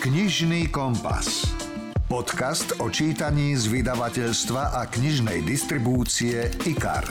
Knižný kompas. Podcast o čítaní z vydavateľstva a knižnej distribúcie IKAR.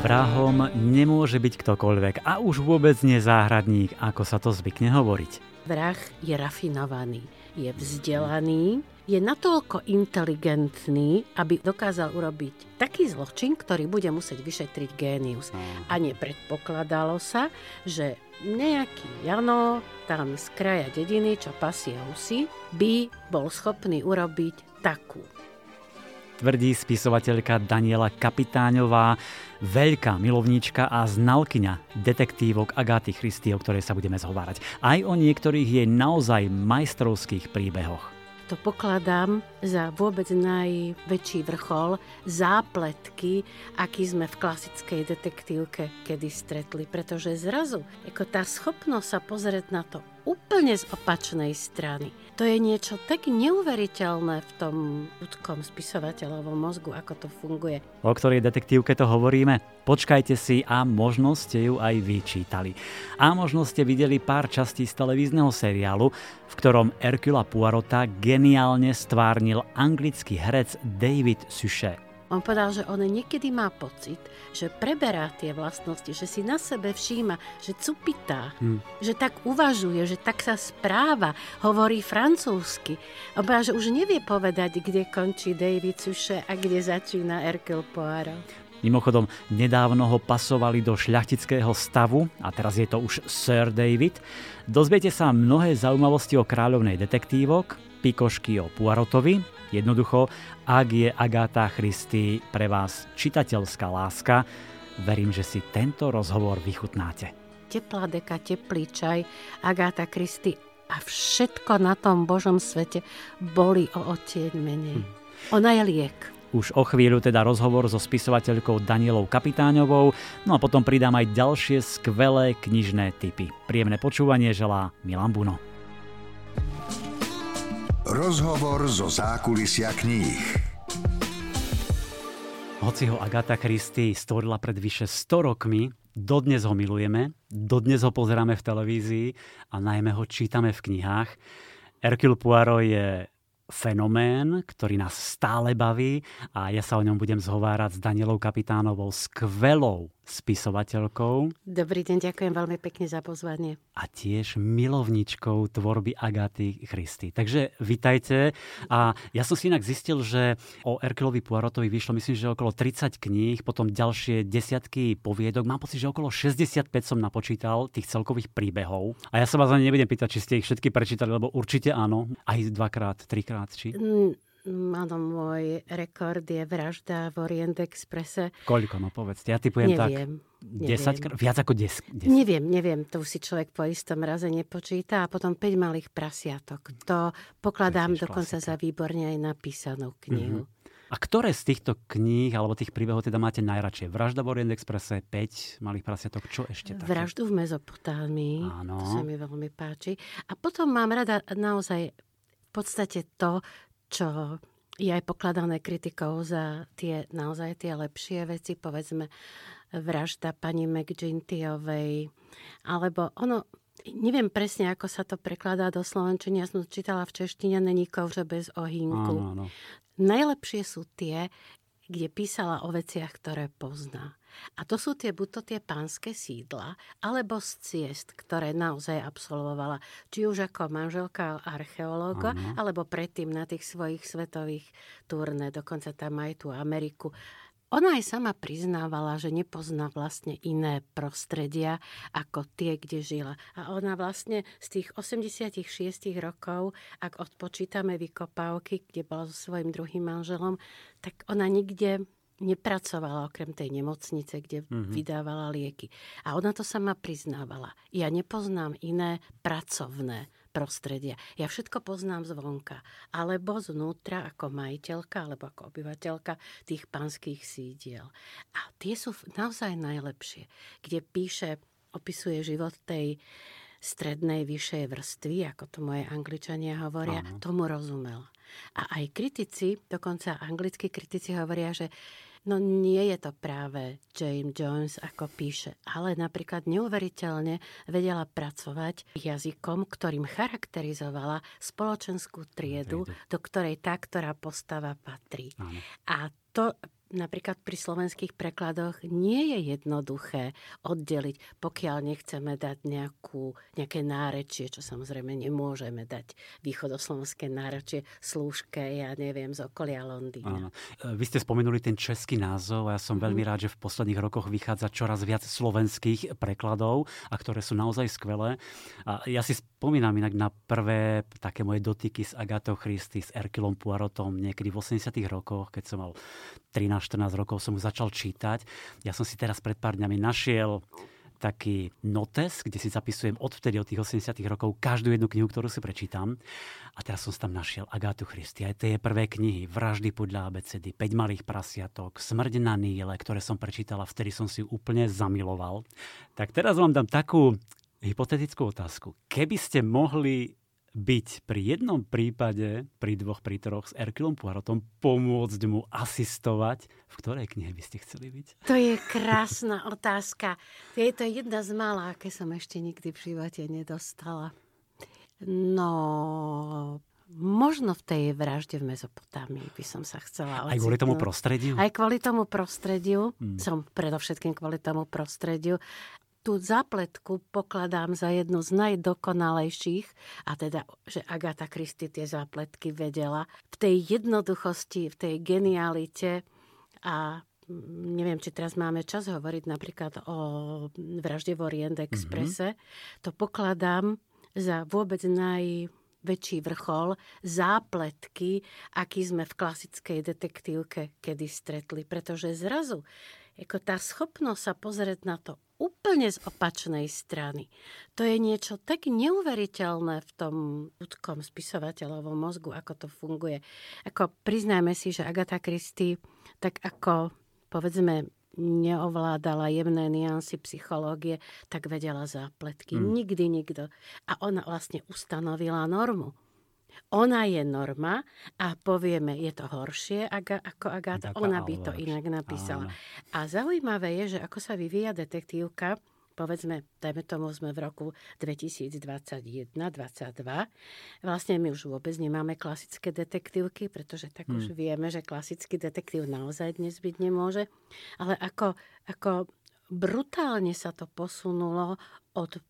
Vrahom nemôže byť ktokoľvek a už vôbec nie záhradník, ako sa to zvykne hovoriť. Vrah je rafinovaný, je vzdelaný, je natoľko inteligentný, aby dokázal urobiť taký zločin, ktorý bude musieť vyšetriť génius. A nepredpokladalo sa, že nejaký Jano tam z kraja dediny, čo pasie husy, by bol schopný urobiť takú tvrdí spisovateľka Daniela Kapitáňová, veľká milovníčka a znalkyňa detektívok Agáty Christy, o ktorej sa budeme zhovárať. Aj o niektorých je naozaj majstrovských príbehoch to pokladám za vôbec najväčší vrchol zápletky, aký sme v klasickej detektívke kedy stretli. Pretože zrazu, ako tá schopnosť sa pozrieť na to úplne z opačnej strany. To je niečo tak neuveriteľné v tom ľudskom spisovateľovom mozgu, ako to funguje. O ktorej detektívke to hovoríme? Počkajte si a možno ste ju aj vyčítali. A možno ste videli pár častí z televízneho seriálu, v ktorom Hercula Poirota geniálne stvárnil anglický herec David Suchet. On povedal, že on niekedy má pocit, že preberá tie vlastnosti, že si na sebe všíma, že cupitá, hmm. že tak uvažuje, že tak sa správa, hovorí francúzsky. On povedal, že už nevie povedať, kde končí David Suše a kde začína Hercule Poirot. Mimochodom, nedávno ho pasovali do šľachtického stavu a teraz je to už Sir David. Dozviete sa mnohé zaujímavosti o kráľovnej detektívok, pikošky o Poirotovi, Jednoducho, ak je Agáta Christy pre vás čitateľská láska, verím, že si tento rozhovor vychutnáte. Teplá deka, teplý čaj, Agáta Christy a všetko na tom Božom svete boli o odtieň menej. Hm. Ona je liek. Už o chvíľu teda rozhovor so spisovateľkou Danielou Kapitáňovou, no a potom pridám aj ďalšie skvelé knižné typy. Príjemné počúvanie želá Milan Buno. Rozhovor zo zákulisia kníh. Hoci ho Agatha Christie stvorila pred vyše 100 rokmi, dodnes ho milujeme, dodnes ho pozeráme v televízii a najmä ho čítame v knihách. Hercule Poirot je fenomén, ktorý nás stále baví a ja sa o ňom budem zhovárať s Danielou Kapitánovou, skvelou spisovateľkou. Dobrý deň, ďakujem veľmi pekne za pozvanie. A tiež milovničkou tvorby Agaty Christy. Takže vitajte. A ja som si inak zistil, že o Erkelovi Poirotovi vyšlo myslím, že okolo 30 kníh, potom ďalšie desiatky poviedok. Mám pocit, že okolo 65 som napočítal tých celkových príbehov. A ja sa vás ani nebudem pýtať, či ste ich všetky prečítali, lebo určite áno. Aj dvakrát, trikrát, či? Mm Áno, môj rekord je vražda v Orient Expresse. Koľko, no povedzte, ja typujem neviem, tak 10 krát, viac ako 10, 10. Neviem, neviem, to už si človek po istom raze nepočíta a potom 5 malých prasiatok. To pokladám dokonca klasika. za výborne aj napísanú knihu. Mm-hmm. A ktoré z týchto kníh alebo tých príbehov teda máte najradšej? Vražda v Orient Expresse, 5 malých prasiatok, čo ešte také? Vraždu v Mezopotámii, Áno. to sa mi veľmi páči. A potom mám rada naozaj v podstate to, čo je aj pokladané kritikou za tie naozaj tie lepšie veci, povedzme vražda pani McGintyovej, alebo ono, neviem presne, ako sa to prekladá do slovenčiny, ja som čítala v češtine, není kovře bez ohínku. Áno, áno. Najlepšie sú tie, kde písala o veciach, ktoré pozná. A to sú tie, buď to tie pánske sídla, alebo z ciest, ktoré naozaj absolvovala. Či už ako manželka archeológa, alebo predtým na tých svojich svetových turné, dokonca tam aj tú Ameriku. Ona aj sama priznávala, že nepozná vlastne iné prostredia ako tie, kde žila. A ona vlastne z tých 86 rokov, ak odpočítame vykopávky, kde bola so svojím druhým manželom, tak ona nikde nepracovala okrem tej nemocnice, kde mm-hmm. vydávala lieky. A ona to sama priznávala. Ja nepoznám iné pracovné prostredia. Ja všetko poznám zvonka. Alebo znútra ako majiteľka alebo ako obyvateľka tých panských sídiel. A tie sú naozaj najlepšie, kde píše, opisuje život tej strednej, vyššej vrstvy, ako to moje angličania hovoria, Áno. tomu rozumela. A aj kritici, dokonca anglickí kritici hovoria, že No nie je to práve James Jones, ako píše, ale napríklad neuveriteľne vedela pracovať jazykom, ktorým charakterizovala spoločenskú triedu, do ktorej tá, ktorá postava patrí. Áno. A to napríklad pri slovenských prekladoch nie je jednoduché oddeliť, pokiaľ nechceme dať nejakú, nejaké nárečie, čo samozrejme nemôžeme dať východoslovenské nárečie slúžke, ja neviem, z okolia Londýna. Áno. Vy ste spomenuli ten český názov a ja som veľmi mhm. rád, že v posledných rokoch vychádza čoraz viac slovenských prekladov a ktoré sú naozaj skvelé. A ja si spomínam inak na prvé také moje dotyky s Agatou Christy, s Erkilom Poirotom niekedy v 80 rokoch, keď som mal 13-14 rokov som mu začal čítať. Ja som si teraz pred pár dňami našiel taký notes, kde si zapisujem odvtedy od tých 80 rokov každú jednu knihu, ktorú si prečítam. A teraz som tam našiel Agátu Christy, aj tie prvé knihy, Vraždy podľa ABCD, 5 malých prasiatok, Smrť na Níle, ktoré som prečítala, vtedy som si úplne zamiloval. Tak teraz vám dám takú hypotetickú otázku. Keby ste mohli byť pri jednom prípade, pri dvoch, pri troch s Erkilom Poirotom, pomôcť mu asistovať, v ktorej knihe by ste chceli byť? To je krásna otázka. Je to jedna z malá, aké som ešte nikdy v živote nedostala. No, možno v tej vražde v Mezopotámii by som sa chcela ocitnúť. Aj kvôli tomu prostrediu? Aj kvôli tomu prostrediu. Hmm. Som predovšetkým kvôli tomu prostrediu tú zapletku pokladám za jednu z najdokonalejších, a teda, že Agatha Christie tie zapletky vedela v tej jednoduchosti, v tej genialite a neviem, či teraz máme čas hovoriť napríklad o vražde v Orient Expresse, mm-hmm. to pokladám za vôbec naj väčší vrchol zápletky, aký sme v klasickej detektívke kedy stretli. Pretože zrazu ako tá schopnosť sa pozrieť na to úplne z opačnej strany. To je niečo tak neuveriteľné v tom ľudskom spisovateľovom mozgu, ako to funguje. Ako priznajme si, že Agatha Christie, tak ako povedzme neovládala jemné niansy psychológie, tak vedela zápletky. Hmm. Nikdy nikto. A ona vlastne ustanovila normu ona je norma a povieme, je to horšie ako Agáta, ona by to inak napísala. A zaujímavé je, že ako sa vyvíja detektívka, povedzme, dajme tomu, sme v roku 2021-2022. Vlastne my už vôbec nemáme klasické detektívky, pretože tak hmm. už vieme, že klasický detektív naozaj dnes byť nemôže. Ale ako, ako brutálne sa to posunulo od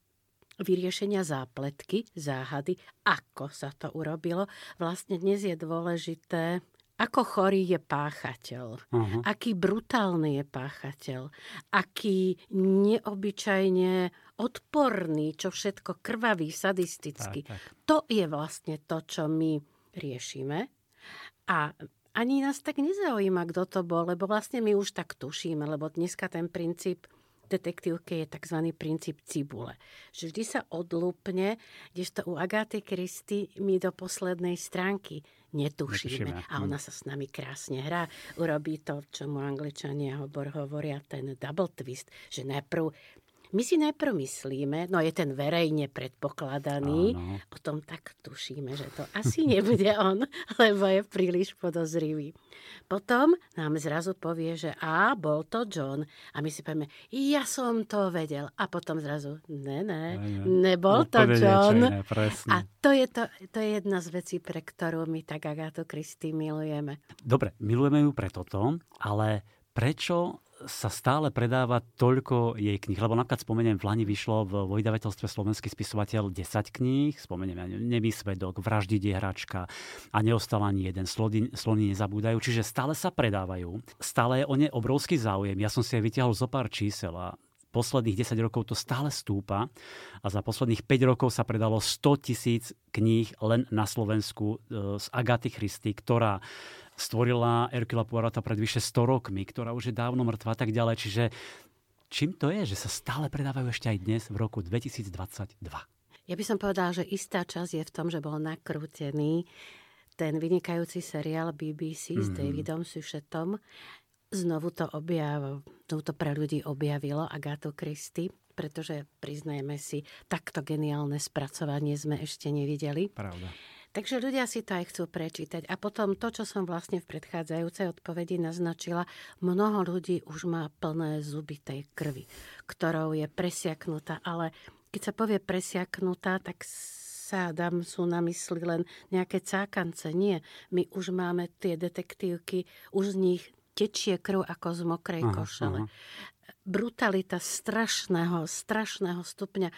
vyriešenia zápletky, záhady, ako sa to urobilo. Vlastne dnes je dôležité, ako chorý je páchateľ, uh-huh. aký brutálny je páchateľ, aký neobyčajne odporný, čo všetko krvavý, sadistický. Tak, tak. To je vlastne to, čo my riešime. A ani nás tak nezaujíma, kto to bol, lebo vlastne my už tak tušíme, lebo dneska ten princíp detektívke je tzv. princíp cibule. Že vždy sa odlúpne, kdežto u Agáty Kristy my do poslednej stránky netušíme. netušíme. A ona sa s nami krásne hrá. Urobí to, čo mu angličania hovoria, ten double twist, že najprv my si najprv myslíme, no je ten verejne predpokladaný, Áno. potom tak tušíme, že to asi nebude on, lebo je príliš podozrivý. Potom nám zrazu povie, že a, bol to John. A my si povieme, ja som to vedel. A potom zrazu, ne, ne, nebol to John. A to je, to, to je jedna z vecí, pre ktorú my tak Agátu Kristy milujeme. Dobre, milujeme ju pre toto, ale prečo sa stále predáva toľko jej kníh. Lebo napríklad spomeniem, v Lani vyšlo v vydavateľstve Slovenský spisovateľ 10 kníh, spomeniem Nemý svedok, Vraždiť je hračka a neostal ani jeden, Slony, slony nezabúdajú, čiže stále sa predávajú. Stále je o ne obrovský záujem. Ja som si aj vytiahol zo pár čísel a posledných 10 rokov to stále stúpa a za posledných 5 rokov sa predalo 100 tisíc kníh len na Slovensku e, z Agaty Christy, ktorá stvorila Erkila Poirota pred vyše 100 rokmi, ktorá už je dávno mŕtva a tak ďalej. Čiže čím to je, že sa stále predávajú ešte aj dnes v roku 2022? Ja by som povedala, že istá časť je v tom, že bol nakrútený ten vynikajúci seriál BBC mm-hmm. s mhm. Davidom Sušetom. Znovu to objavilo, znovu to pre ľudí objavilo Agatu Christy pretože priznajme si, takto geniálne spracovanie sme ešte nevideli. Pravda. Takže ľudia si to aj chcú prečítať. A potom to, čo som vlastne v predchádzajúcej odpovedi naznačila, mnoho ľudí už má plné zuby tej krvi, ktorou je presiaknutá. Ale keď sa povie presiaknutá, tak sa dám sú na mysli len nejaké cákance. Nie, my už máme tie detektívky, už z nich tečie krv ako z mokrej aha, košele. Aha. Brutalita strašného, strašného stupňa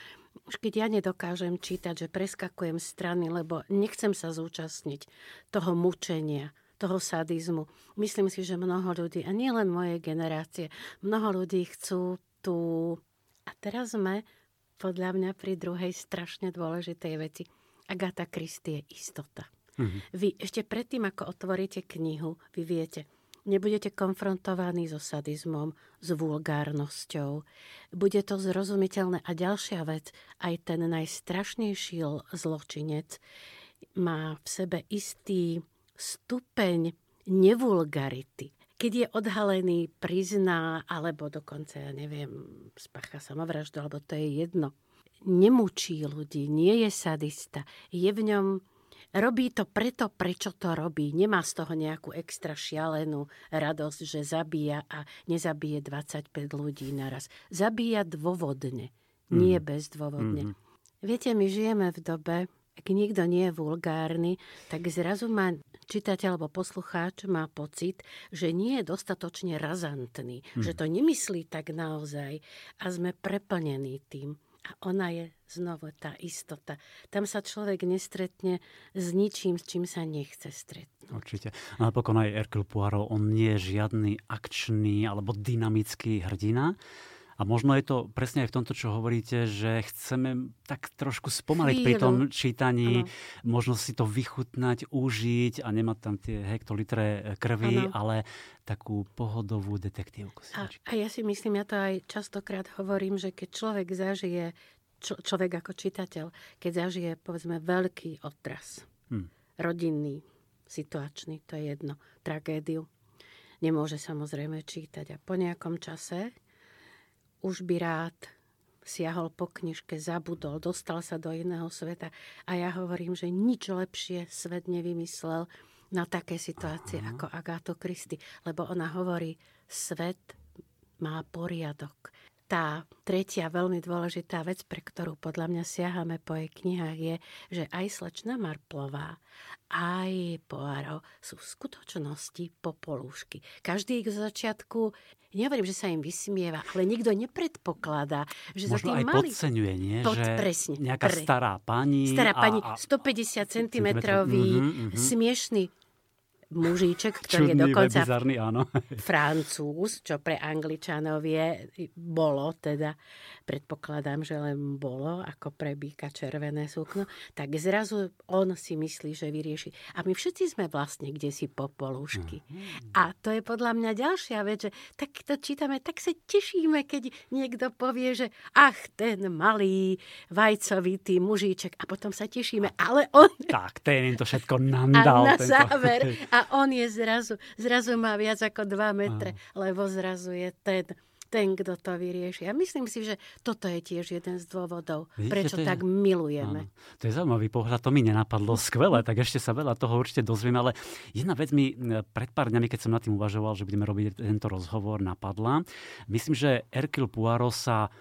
už keď ja nedokážem čítať, že preskakujem strany, lebo nechcem sa zúčastniť toho mučenia, toho sadizmu. Myslím si, že mnoho ľudí, a nie len moje generácie, mnoho ľudí chcú tú... A teraz sme podľa mňa pri druhej strašne dôležitej veci. Agatha Christie je istota. Mm-hmm. Vy ešte predtým, ako otvoríte knihu, vy viete, Nebudete konfrontovaní so sadizmom, s vulgárnosťou. Bude to zrozumiteľné. A ďalšia vec, aj ten najstrašnejší zločinec má v sebe istý stupeň nevulgarity. Keď je odhalený, prizná, alebo dokonca, ja neviem, spacha samovraždu, alebo to je jedno. Nemučí ľudí, nie je sadista. Je v ňom Robí to preto, prečo to robí. Nemá z toho nejakú extra šialenú radosť, že zabíja a nezabije 25 ľudí naraz. Zabíja dôvodne, nie mm. bezdôvodne. Mm. Viete, my žijeme v dobe, ak niekto nie je vulgárny, tak zrazu má čitateľ alebo poslucháč má pocit, že nie je dostatočne razantný, mm. že to nemyslí tak naozaj a sme preplnení tým. A ona je znovu tá istota. Tam sa človek nestretne s ničím, s čím sa nechce stretnúť. Určite. A napokon aj Erkil Poirot, on nie je žiadny akčný alebo dynamický hrdina, a možno je to presne aj v tomto, čo hovoríte, že chceme tak trošku spomaliť Chvíľu. pri tom čítaní, ano. možno si to vychutnať, užiť a nemať tam tie hektolitre krvi, ano. ale takú pohodovú detektívku. A, a ja si myslím, ja to aj častokrát hovorím, že keď človek zažije, čo, človek ako čitateľ, keď zažije povedzme veľký otras, hm. rodinný, situačný, to je jedno, tragédiu, nemôže samozrejme čítať. A po nejakom čase už by rád siahol po knižke, zabudol, dostal sa do iného sveta. A ja hovorím, že nič lepšie svet nevymyslel na také situácie Aha. ako Agáto Kristy. Lebo ona hovorí, svet má poriadok tá tretia veľmi dôležitá vec, pre ktorú podľa mňa siahame po jej knihách, je, že aj slečna Marplová, aj Poaro sú v skutočnosti popolúšky. Každý ich z začiatku Nehovorím, že sa im vysmieva, ale nikto nepredpokladá, že Možno za tým aj mali... podceňuje, nie? Pod, že presne. Nejaká pre... stará pani... Stará pani, a, a... 150 cm, mm-hmm, mm-hmm. smiešný mužíček, ktorý Čudný, je dokonca bizarný, áno. francúz, čo pre Angličanov je, bolo teda, predpokladám, že len bolo, ako pre býka červené sukno, tak zrazu on si myslí, že vyrieši. A my všetci sme vlastne kde si popolúšky. Uh-huh. A to je podľa mňa ďalšia vec, že tak to čítame, tak sa tešíme, keď niekto povie, že ach, ten malý vajcovitý mužíček. A potom sa tešíme, ale on... Tak, ten to všetko nandal. A na záver, a on je zrazu, zrazu má viac ako 2 metre, Aha. lebo zrazu je ten ten, kto to vyrieši. A myslím si, že toto je tiež jeden z dôvodov, Vidíte, prečo je... tak milujeme. Áno. To je zaujímavý pohľad, to mi nenapadlo skvelé, tak ešte sa veľa toho určite dozvieme, ale jedna vec mi pred pár dňami, keď som nad tým uvažoval, že budeme robiť tento rozhovor, napadla. Myslím, že Erkil Poirot sa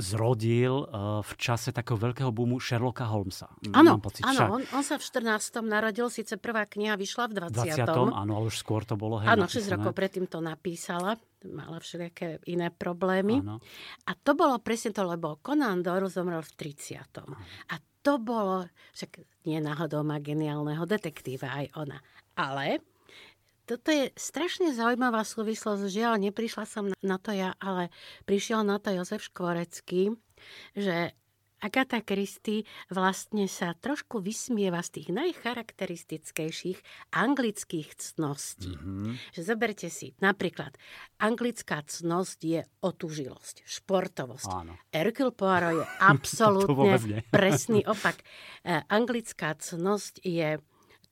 zrodil uh, v čase takého veľkého boomu Sherlocka Holmesa. Áno, on, on sa v 14. narodil, síce prvá kniha vyšla v 20. 20. Áno, ale už skôr to bolo. Áno, 6 rokov predtým to napísala, mala všelijaké iné problémy. Áno. A to bolo presne to, lebo Conan Doyle zomrel v 30. Áno. A to bolo, však nie náhodou má geniálneho detektíva aj ona. Ale toto je strašne zaujímavá súvislosť. Žiaľ, neprišla som na to ja, ale prišiel na to Jozef Škvorecký, že Agatha Christie vlastne sa trošku vysmieva z tých najcharakteristickejších anglických cností. Mm-hmm. Že zoberte si, napríklad, anglická cnosť je otužilosť, športovosť. Áno. Hercule Poirot je absolútne presný opak. E, anglická cnosť je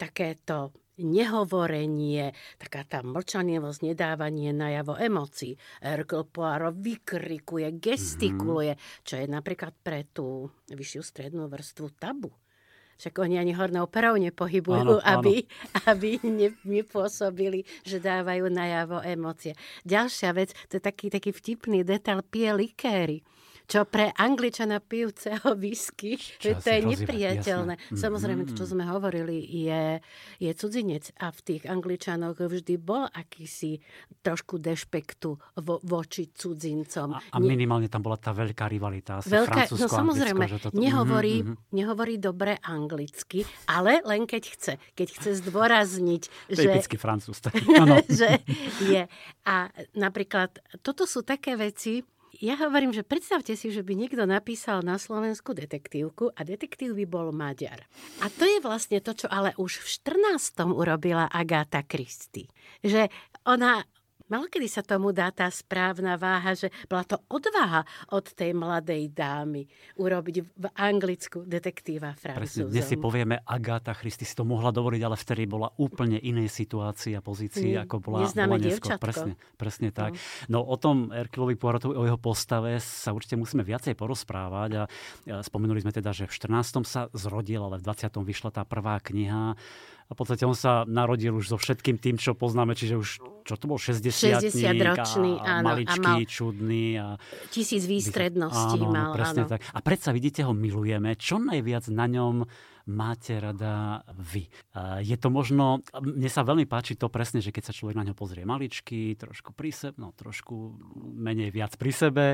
takéto nehovorenie, taká tá mlčanlivosť, nedávanie najavo emócií. Hercule Poirot vykrikuje, gestikuluje, mm-hmm. čo je napríklad pre tú vyššiu strednú vrstvu tabu. Však oni ani hornou perou nepohybujú, áno, aby, áno. aby ne, nepôsobili, že dávajú najavo emócie. Ďalšia vec, to je taký, taký vtipný detail, pije likéry čo pre Angličana pijúceho whisky, to je nepriateľné. Jasné. Samozrejme, to, čo sme hovorili, je, je cudzinec a v tých Angličanoch vždy bol akýsi trošku dešpektu vo, voči cudzincom. A, a minimálne tam bola tá veľká rivalita. Asi veľká, no samozrejme, toto... nehovorí, mm-hmm. nehovorí dobre anglicky, ale len keď chce. Keď chce zdôrazniť, že... Typický francúz. že je. A napríklad, toto sú také veci, ja hovorím, že predstavte si, že by niekto napísal na Slovensku detektívku a detektív by bol Maďar. A to je vlastne to, čo ale už v 14. urobila Agáta Christie. Že ona Malokedy sa tomu dá tá správna váha, že bola to odvaha od tej mladej dámy urobiť v Anglicku detektíva francúzom. Dnes si povieme, Agáta Christy si to mohla dovoliť, ale vtedy bola úplne inej situácii a pozícii, ako bola, bola neskôr. Presne, presne tak. No. no o tom Erkilovi Poirotovi, o jeho postave sa určite musíme viacej porozprávať a spomenuli sme teda, že v 14. sa zrodil, ale v 20. vyšla tá prvá kniha a v podstate on sa narodil už so všetkým tým, čo poznáme, čiže už, čo to bol, 60 60 ročný, a, áno, maličký, a mal čudný. A... Tisíc výstredností áno, mal, presne áno. tak. A predsa vidíte, ho milujeme. Čo najviac na ňom máte rada vy. Je to možno, mne sa veľmi páči to presne, že keď sa človek na ňo pozrie maličky, trošku pri sebe, no trošku menej viac pri sebe,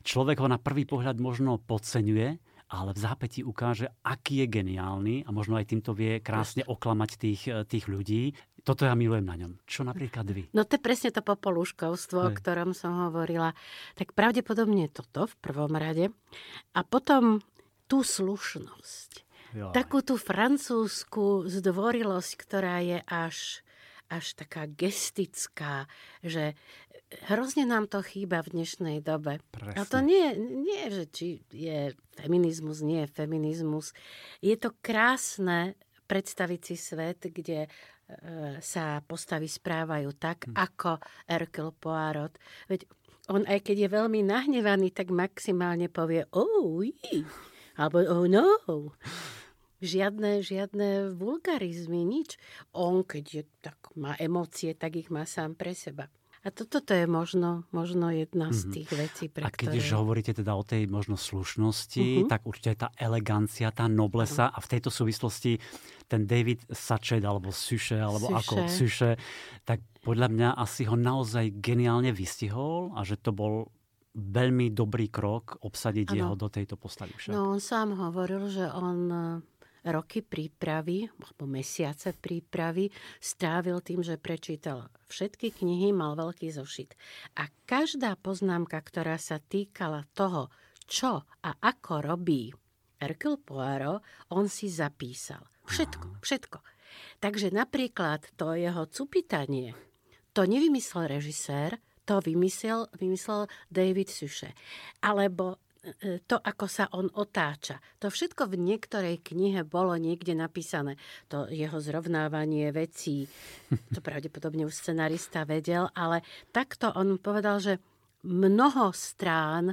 človek ho na prvý pohľad možno podceňuje, ale v zápäti ukáže, aký je geniálny a možno aj týmto vie krásne oklamať tých, eh, tých ľudí. Toto ja milujem na ňom. Čo napríklad vy? No to je presne to popoluškovstvo, o ktorom som hovorila. Tak pravdepodobne toto v prvom rade. A potom tú slušnosť. Joj. Takú tú francúzsku zdvorilosť, ktorá je až až taká gestická, že hrozne nám to chýba v dnešnej dobe. Presne. A to nie, nie, že či je feminizmus, nie je feminizmus. Je to krásne predstaviť si svet, kde e, sa postavy správajú tak, hm. ako Hercule Poirot. Veď on aj keď je veľmi nahnevaný, tak maximálne povie oh, alebo oh no žiadne, žiadne vulgarizmy, nič. On, keď je, tak má emócie, tak ich má sám pre seba. A toto to je možno, možno jedna z mhm. tých vecí, pre A keď ktoré... hovoríte teda o tej možno slušnosti, uh-huh. tak určite tá elegancia, tá noblesa uh-huh. a v tejto súvislosti ten David Sachet alebo Suše, alebo Suše. ako Suše, tak podľa mňa asi ho naozaj geniálne vystihol a že to bol veľmi dobrý krok obsadiť ano. jeho do tejto postavy však. No on sám hovoril, že on roky prípravy, alebo mesiace prípravy strávil tým, že prečítal všetky knihy, mal veľký zošit. A každá poznámka, ktorá sa týkala toho, čo a ako robí Hercule Poirot, on si zapísal. Všetko, všetko. Takže napríklad to jeho cupitanie, to nevymyslel režisér, to vymyslel, vymyslel David Suše. Alebo to, ako sa on otáča. To všetko v niektorej knihe bolo niekde napísané. To jeho zrovnávanie vecí, to pravdepodobne už scenarista vedel, ale takto on povedal, že mnoho strán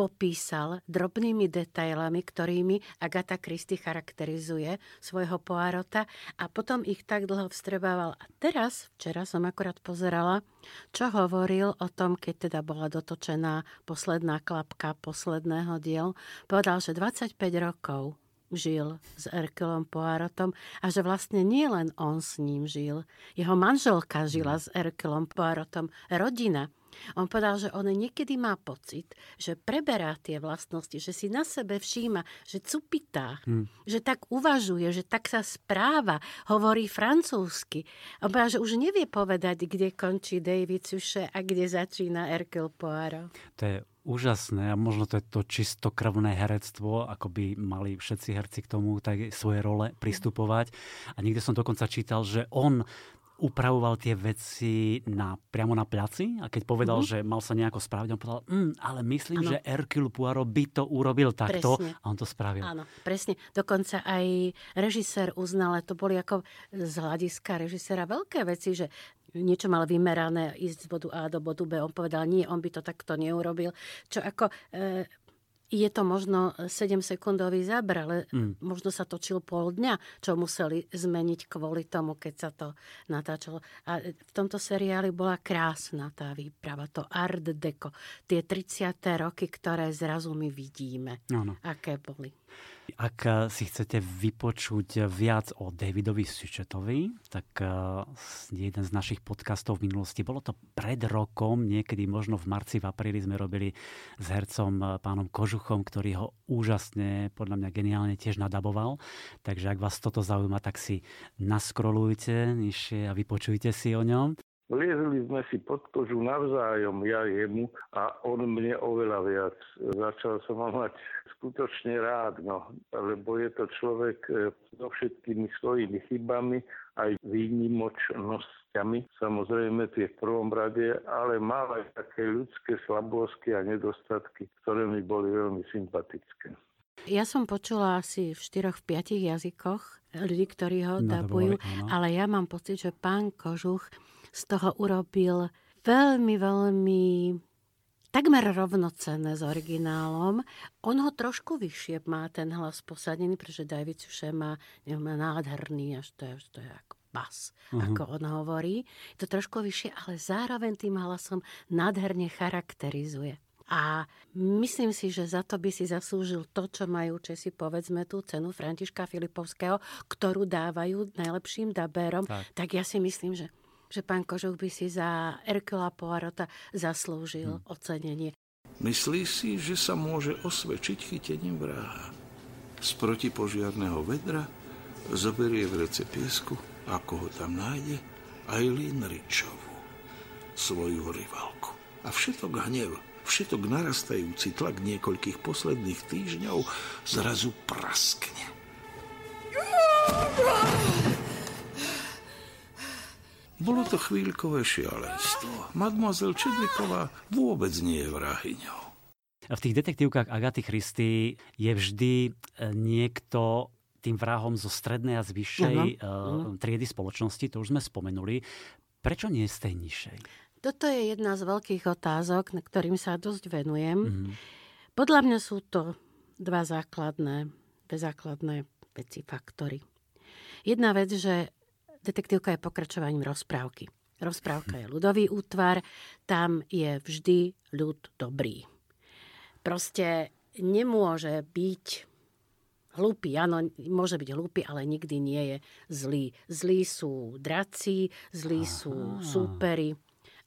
popísal drobnými detailami, ktorými Agatha Christie charakterizuje svojho Poirota a potom ich tak dlho vstrebával. A teraz, včera som akorát pozerala, čo hovoril o tom, keď teda bola dotočená posledná klapka posledného diel. Povedal, že 25 rokov žil s Erkulom Poirotom a že vlastne nie len on s ním žil. Jeho manželka žila s Erkulom Poirotom, rodina. On povedal, že on niekedy má pocit, že preberá tie vlastnosti, že si na sebe všíma, že cupitá, hmm. že tak uvažuje, že tak sa správa, hovorí francúzsky. On povedal, že už nevie povedať, kde končí David Suše a kde začína Hercule Poirot. To je úžasné a možno to je to čistokrvné herectvo, ako by mali všetci herci k tomu tak svoje role pristupovať. A niekde som dokonca čítal, že on upravoval tie veci na, priamo na placi a keď povedal, mm-hmm. že mal sa nejako spraviť, on povedal, mm, ale myslím, ano. že Hercule Poirot by to urobil takto presne. a on to spravil. Áno, presne. Dokonca aj režisér uznal, to boli ako z hľadiska režiséra veľké veci, že niečo mal vymerané ísť z bodu A do bodu B. On povedal, nie, on by to takto neurobil. Čo ako e, je to možno 7-sekundový záber, ale mm. možno sa točil pol dňa, čo museli zmeniť kvôli tomu, keď sa to natáčalo. A v tomto seriáli bola krásna tá výprava, to art deco, tie 30. roky, ktoré zrazu my vidíme, no, no. aké boli. Ak eh, si chcete vypočuť viac o Davidovi Suchetovi, tak eh, jeden z našich podcastov v minulosti, bolo to pred rokom, niekedy možno v marci, v apríli sme robili s hercom eh, pánom Kožuchom, ktorý ho úžasne, podľa mňa geniálne tiež nadaboval. Takže ak vás toto zaujíma, tak si naskrolujte nižšie a vypočujte si o ňom. Liezli sme si pod kožu navzájom, ja jemu a on mne oveľa viac. Začal som ho mať skutočne rád, no, lebo je to človek e, so všetkými svojimi chybami, aj výnimočnosťami, samozrejme tie v prvom rade, ale mal aj také ľudské slabosky a nedostatky, ktoré mi boli veľmi sympatické. Ja som počula asi v štyroch, v piatich jazykoch ľudí, ktorí ho no, dabujú, ale ja mám pocit, že pán Kožuch z toho urobil veľmi, veľmi takmer rovnocenné s originálom. On ho trošku vyššie má ten hlas posadený, pretože David Suše má, neviem, nádherný, až to je, až to je ako bas, uh-huh. ako on hovorí. Je to trošku vyššie, ale zároveň tým hlasom nádherne charakterizuje. A myslím si, že za to by si zaslúžil to, čo majú Česi, povedzme tú cenu Františka Filipovského, ktorú dávajú najlepším dabérom. Tak. tak ja si myslím, že že pán Kožuch by si za Erkula Poirota zaslúžil hmm. ocenenie. Myslí si, že sa môže osvedčiť chytením vraha. Z protipožiarného vedra zoberie v rece piesku, ako ho tam nájde, aj Linričovu, svoju rivalku. A všetok hnev, všetok narastajúci tlak niekoľkých posledných týždňov zrazu praskne. Bolo to chvíľkové šialenstvo. Mademoiselle Čedliková vôbec nie je vrahyňou. V tých detektívkach Agaty Christy je vždy e, niekto tým vrahom zo strednej a z vyššej uh-huh. triedy spoločnosti, to už sme spomenuli. Prečo nie z tej nižšej? Toto je jedna z veľkých otázok, na ktorým sa dosť venujem. Uh-huh. Podľa mňa sú to dva základné, dve základné veci, faktory. Jedna vec, že detektívka je pokračovaním rozprávky. Rozprávka je ľudový útvar, tam je vždy ľud dobrý. Proste nemôže byť hlúpy, áno, môže byť hlúpy, ale nikdy nie je zlý. Zlí sú draci, zlí sú súperi,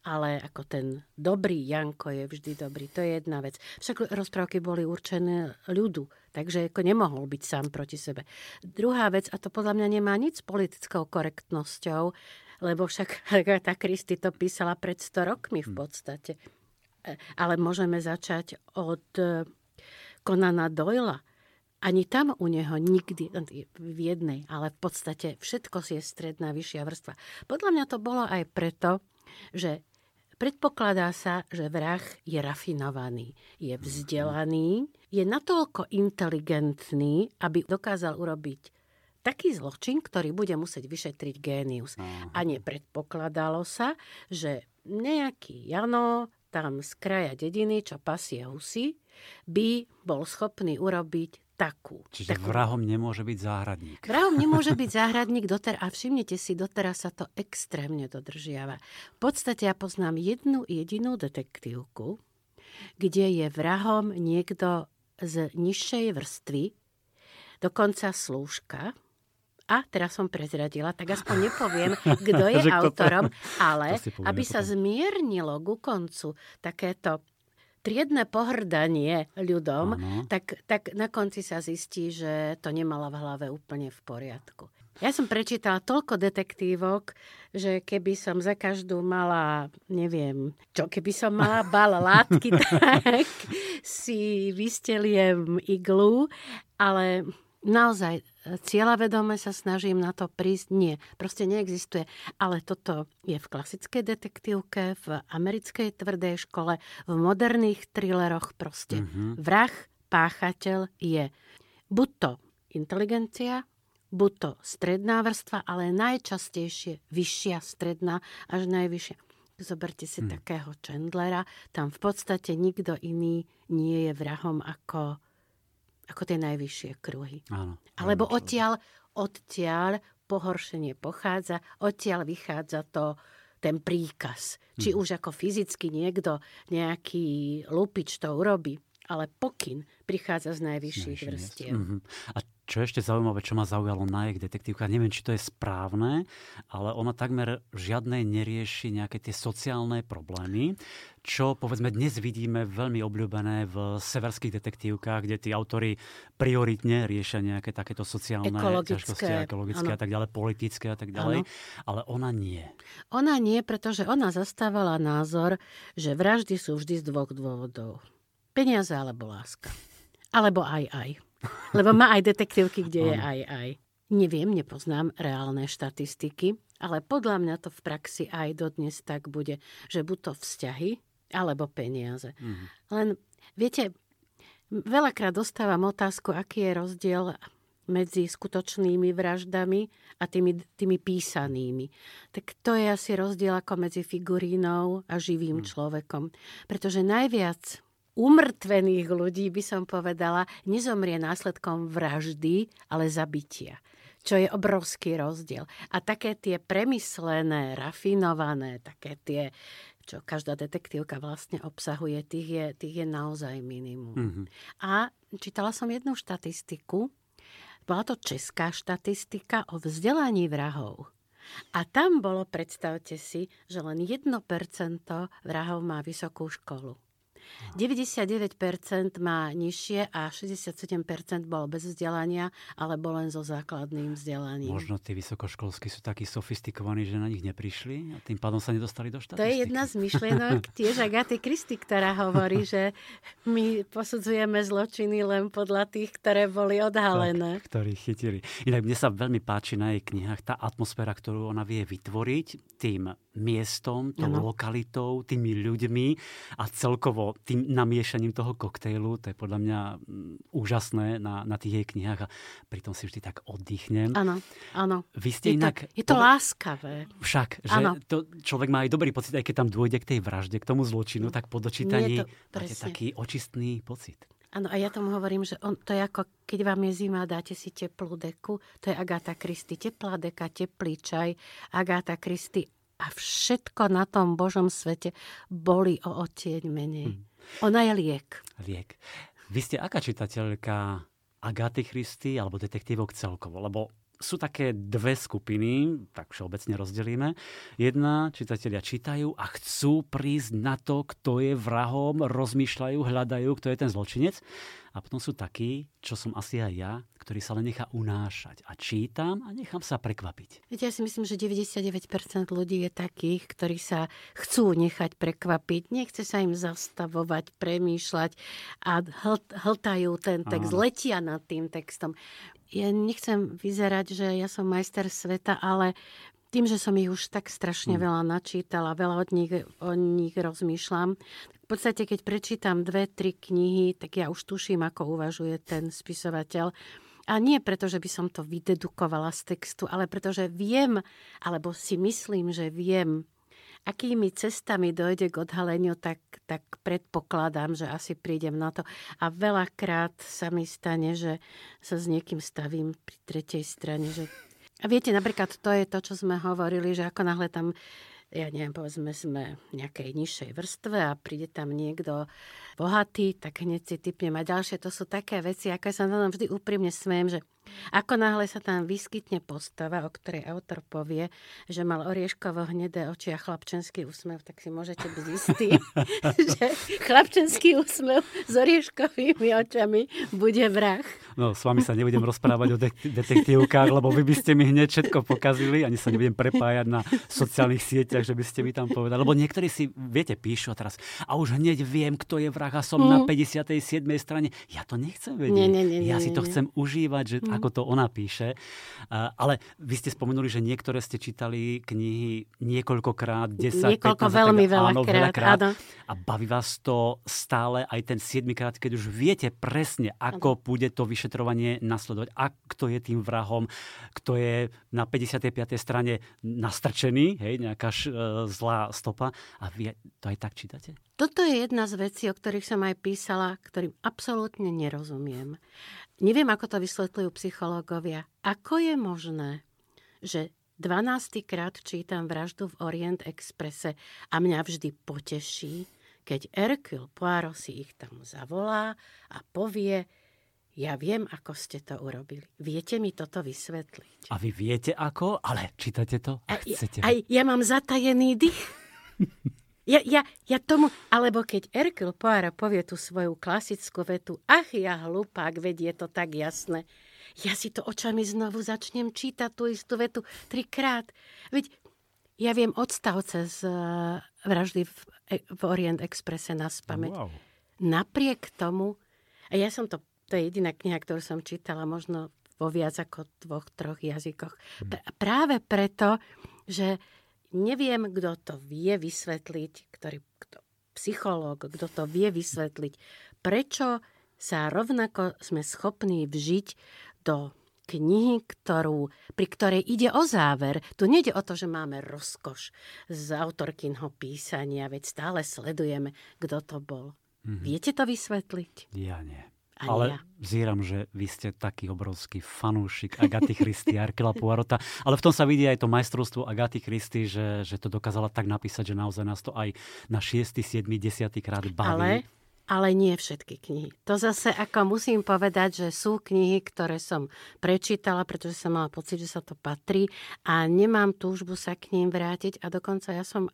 ale ako ten dobrý Janko je vždy dobrý. To je jedna vec. Však rozprávky boli určené ľudu, takže ako nemohol byť sám proti sebe. Druhá vec, a to podľa mňa nemá nič s politickou korektnosťou, lebo však tá Kristy to písala pred 100 rokmi v hm. podstate. E, ale môžeme začať od e, Konana Doyla. Ani tam u neho nikdy, v jednej, ale v podstate všetko si je stredná, vyššia vrstva. Podľa mňa to bolo aj preto, že Predpokladá sa, že vrah je rafinovaný, je vzdelaný, je natoľko inteligentný, aby dokázal urobiť taký zločin, ktorý bude musieť vyšetriť génius. A nepredpokladalo sa, že nejaký Jano tam z kraja dediny, čo pasie husy, by bol schopný urobiť takú. Čiže takú. vrahom nemôže byť záhradník. Vrahom nemôže byť záhradník doter a všimnite si, doteraz sa to extrémne dodržiava. V podstate ja poznám jednu jedinú detektívku, kde je vrahom niekto z nižšej vrstvy, dokonca slúžka, a teraz som prezradila, tak aspoň nepoviem, kto je autorom, ale aby sa zmiernilo ku koncu takéto triedne pohrdanie ľudom, tak, tak na konci sa zistí, že to nemala v hlave úplne v poriadku. Ja som prečítala toľko detektívok, že keby som za každú mala, neviem, čo, keby som mala bal látky, tak si vysteliem iglu, ale naozaj e, cieľavedome sa snažím na to prísť. Nie, proste neexistuje. Ale toto je v klasickej detektívke, v americkej tvrdej škole, v moderných thrilleroch proste. Mm-hmm. Vrah, páchateľ je buď to inteligencia, buď to stredná vrstva, ale najčastejšie vyššia stredná až najvyššia. Zoberte si hmm. takého Chandlera, tam v podstate nikto iný nie je vrahom ako, ako tie najvyššie kruhy. Áno, Alebo odtiaľ, odtiaľ pohoršenie pochádza, odtiaľ vychádza to ten príkaz. Či hmm. už ako fyzicky niekto, nejaký lupič to urobí, ale pokyn prichádza z najvyšších vrstiev. Mm-hmm. A čo je ešte zaujímavé, čo ma zaujalo na jej detektívka, neviem, či to je správne, ale ona takmer žiadne nerieši nejaké tie sociálne problémy, čo povedzme dnes vidíme veľmi obľúbené v severských detektívkach, kde tí autory prioritne riešia nejaké takéto sociálne ťažkosti, ekologické ano. a tak ďalej, politické a tak ďalej, ano. ale ona nie. Ona nie, pretože ona zastávala názor, že vraždy sú vždy z dvoch dôvodov. Peniaze alebo láska. Alebo aj aj. Lebo má aj detektívky, kde je aj aj. Neviem, nepoznám reálne štatistiky, ale podľa mňa to v praxi aj dodnes tak bude, že buď to vzťahy, alebo peniaze. Mm-hmm. Len, viete, veľakrát dostávam otázku, aký je rozdiel medzi skutočnými vraždami a tými, tými písanými. Tak to je asi rozdiel ako medzi figurínou a živým mm. človekom. Pretože najviac umrtvených ľudí, by som povedala, nezomrie následkom vraždy, ale zabitia čo je obrovský rozdiel. A také tie premyslené, rafinované, také tie, čo každá detektívka vlastne obsahuje, tých je, tých je naozaj minimum. Mm-hmm. A čítala som jednu štatistiku, bola to česká štatistika o vzdelaní vrahov. A tam bolo, predstavte si, že len 1% vrahov má vysokú školu. 99% má nižšie a 67% bol bez vzdelania, alebo len so základným vzdelaním. Možno tí vysokoškolskí sú takí sofistikovaní, že na nich neprišli a tým pádom sa nedostali do štatistiky. To je jedna z myšlienok tiež Agaty Kristy, ktorá hovorí, že my posudzujeme zločiny len podľa tých, ktoré boli odhalené. Tak, ktorých chytili. Inak mne sa veľmi páči na jej knihách tá atmosféra, ktorú ona vie vytvoriť tým miestom, tou ano. lokalitou, tými ľuďmi a celkovo tým namiešaním toho koktejlu. To je podľa mňa mm, úžasné na, na tých jej knihách a pritom si vždy tak oddychnem. Áno, áno. Vy ste je inak... To, je to láskavé. Však, že to, človek má aj dobrý pocit, aj keď tam dôjde k tej vražde, k tomu zločinu, tak po dočítaní máte taký očistný pocit. Áno, a ja tomu hovorím, že on, to je ako, keď vám je zima, dáte si teplú deku, to je Agáta Kristy, teplá deka, teplý čaj, Agáta Kristy a všetko na tom Božom svete boli o odtieň menej. Hmm. Ona je liek. Liek. Vy ste aká čitateľka Agaty Christy alebo detektívok celkovo? Lebo sú také dve skupiny, tak všeobecne rozdelíme. Jedna, čitatelia čítajú a chcú prísť na to, kto je vrahom, rozmýšľajú, hľadajú, kto je ten zločinec. A potom sú takí, čo som asi aj ja, ktorí sa len nechá unášať. A čítam a nechám sa prekvapiť. Viete, ja si myslím, že 99% ľudí je takých, ktorí sa chcú nechať prekvapiť. Nechce sa im zastavovať, premýšľať a hltajú ten text, Áno. letia nad tým textom. Ja nechcem vyzerať, že ja som majster sveta, ale tým, že som ich už tak strašne hmm. veľa načítala, veľa od nich, o nich rozmýšľam, v podstate, keď prečítam dve, tri knihy, tak ja už tuším, ako uvažuje ten spisovateľ. A nie preto, že by som to vydedukovala z textu, ale preto, že viem, alebo si myslím, že viem, akými cestami dojde k odhaleniu, tak, tak predpokladám, že asi prídem na to. A veľakrát sa mi stane, že sa s niekým stavím pri tretej strane, že a viete, napríklad to je to, čo sme hovorili, že ako náhle tam ja neviem, povedzme sme v nejakej nižšej vrstve a príde tam niekto bohatý, tak hneď si typnem. A ďalšie to sú také veci, ako ja sa na vždy úprimne smejem, že ako náhle sa tam vyskytne postava, o ktorej autor povie, že mal orieškovo hnedé oči a chlapčenský úsmev, tak si môžete byť istí, že chlapčenský úsmev s orieškovými očami bude vrah. No, s vami sa nebudem rozprávať o de- detektívkach, lebo vy by ste mi hneď všetko pokazili, ani sa nebudem prepájať na sociálnych sieťach, že by ste mi tam povedali. Lebo niektorí si, viete, píšu a teraz, a už hneď viem, kto je vrah a som mm. na 57. strane. Ja to nechcem vedieť. Nie, nie, nie, ja si to nie, chcem užívať, že mm-hmm. ako to ona píše. Ale vy ste spomenuli, že niektoré ste čítali knihy niekoľkokrát, 10, Niekoľko 15, veľmi veľa áno, veľakrát. Áno. A baví vás to stále aj ten siedmikrát, keď už viete presne, ako áno. bude to vyšetrovanie nasledovať, a kto je tým vrahom, kto je na 55. strane nastrčený, hej, nejaká š, e, zlá stopa. A vy to aj tak čítate? Toto je jedna z vecí, o ktorých som aj písala, ktorým absolútne nerozumiem. Neviem, ako to vysvetľujú psychológovia. Ako je možné, že 12. krát čítam vraždu v Orient Expresse a mňa vždy poteší, keď Hercule Poirot si ich tam zavolá a povie, ja viem, ako ste to urobili. Viete mi toto vysvetliť? A vy viete ako? Ale čítate to? A, chcete. Aj ja mám zatajený dých. Ja, ja, ja tomu, alebo keď Erkel Poara povie tú svoju klasickú vetu, ach ja hlupák, veď je to tak jasné. Ja si to očami znovu začnem čítať tú istú vetu trikrát. Veď ja viem odstavce z uh, vraždy v, e, v Orient Expresse na spameť. Wow. Napriek tomu, a ja som to, to je jediná kniha, ktorú som čítala možno vo viac ako dvoch, troch jazykoch. Hm. Práve preto, že neviem, kto to vie vysvetliť, ktorý, kto, psychológ, kto to vie vysvetliť, prečo sa rovnako sme schopní vžiť do knihy, ktorú, pri ktorej ide o záver. Tu nejde o to, že máme rozkoš z autorkinho písania, veď stále sledujeme, kto to bol. Mm-hmm. Viete to vysvetliť? Ja nie. Ani ale ja. zíram, že vy ste taký obrovský fanúšik Agaty Christy a Arkela Poirota. Ale v tom sa vidí aj to majstrovstvo Agaty Christy, že, že to dokázala tak napísať, že naozaj nás to aj na 6., 7., 10. krát baví. Ale, ale nie všetky knihy. To zase ako musím povedať, že sú knihy, ktoré som prečítala, pretože som mala pocit, že sa to patrí a nemám túžbu sa k ním vrátiť a dokonca ja som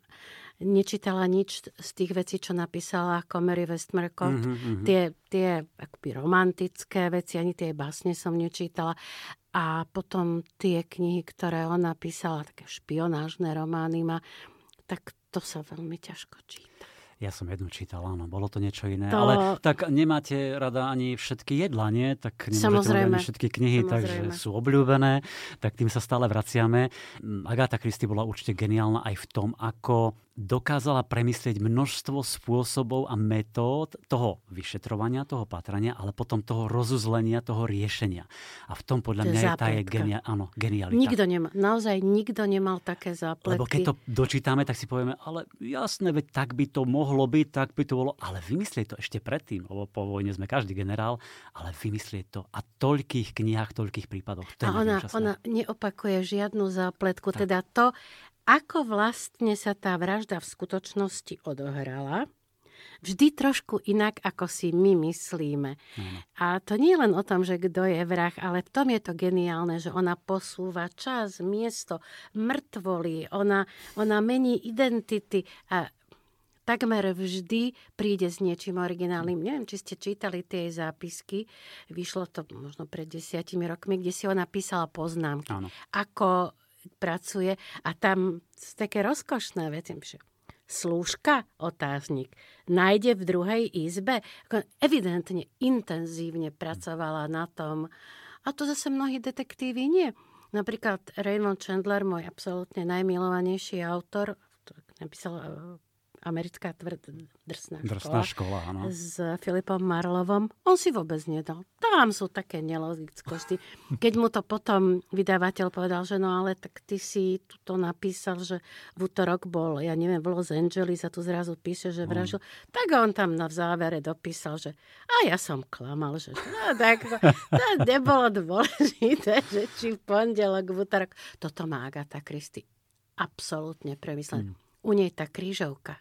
nečítala nič z tých vecí, čo napísala Comery Westmercott. Mm-hmm, mm-hmm. Tie, tie akoby romantické veci, ani tie básne som nečítala. A potom tie knihy, ktoré ona písala, také špionážne romány ma, tak to sa veľmi ťažko číta. Ja som jednu čítal, áno, bolo to niečo iné. To... Ale tak nemáte rada ani všetky jedla, nie? Tak nemôžete ani všetky knihy, Samozrejme. takže sú obľúbené. Tak tým sa stále vraciame. Agáta Christy bola určite geniálna aj v tom, ako dokázala premyslieť množstvo spôsobov a metód toho vyšetrovania, toho patrania, ale potom toho rozuzlenia, toho riešenia. A v tom podľa mňa je tá je genia, áno, genialita. Nikto nemá, naozaj nikto nemal také zápletky. Lebo keď to dočítame, tak si povieme, ale jasné, veď tak by to mohlo byť, tak by to bolo, ale vymyslieť to ešte predtým, lebo po vojne sme každý generál, ale vymyslieť to a toľkých knihách, toľkých prípadoch. To a ona, ona neopakuje žiadnu zápletku, tak. teda to, ako vlastne sa tá vražda v skutočnosti odohrala, vždy trošku inak, ako si my myslíme. Mm. A to nie je len o tom, že kto je vrah, ale v tom je to geniálne, že ona posúva čas, miesto, mŕtvoly, ona, ona mení identity a takmer vždy príde s niečím originálnym. Neviem, či ste čítali tie zápisky. Vyšlo to možno pred desiatimi rokmi, kde si ona písala poznámky. Áno. Ako pracuje a tam sú také rozkošné veci. Slúžka, otáznik, nájde v druhej izbe. Evidentne intenzívne pracovala na tom. A to zase mnohí detektívy nie. Napríklad Raymond Chandler, môj absolútne najmilovanejší autor, napísal americká tvrd, drsná, drsná škola, škola áno. s Filipom Marlovom. On si vôbec nedal. Tam sú také nelogickosti. Keď mu to potom vydavateľ povedal, že no ale tak ty si to napísal, že v útorok bol, ja neviem, v Los Angeles a tu zrazu píše, že vražil. Mm. Tak on tam na závere dopísal, že a ja som klamal, že no, tak to, to nebolo dôležité, že či v pondelok, v útorok. Toto má Agatha Christie absolútne premyslené. Mm. U nej tá krížovka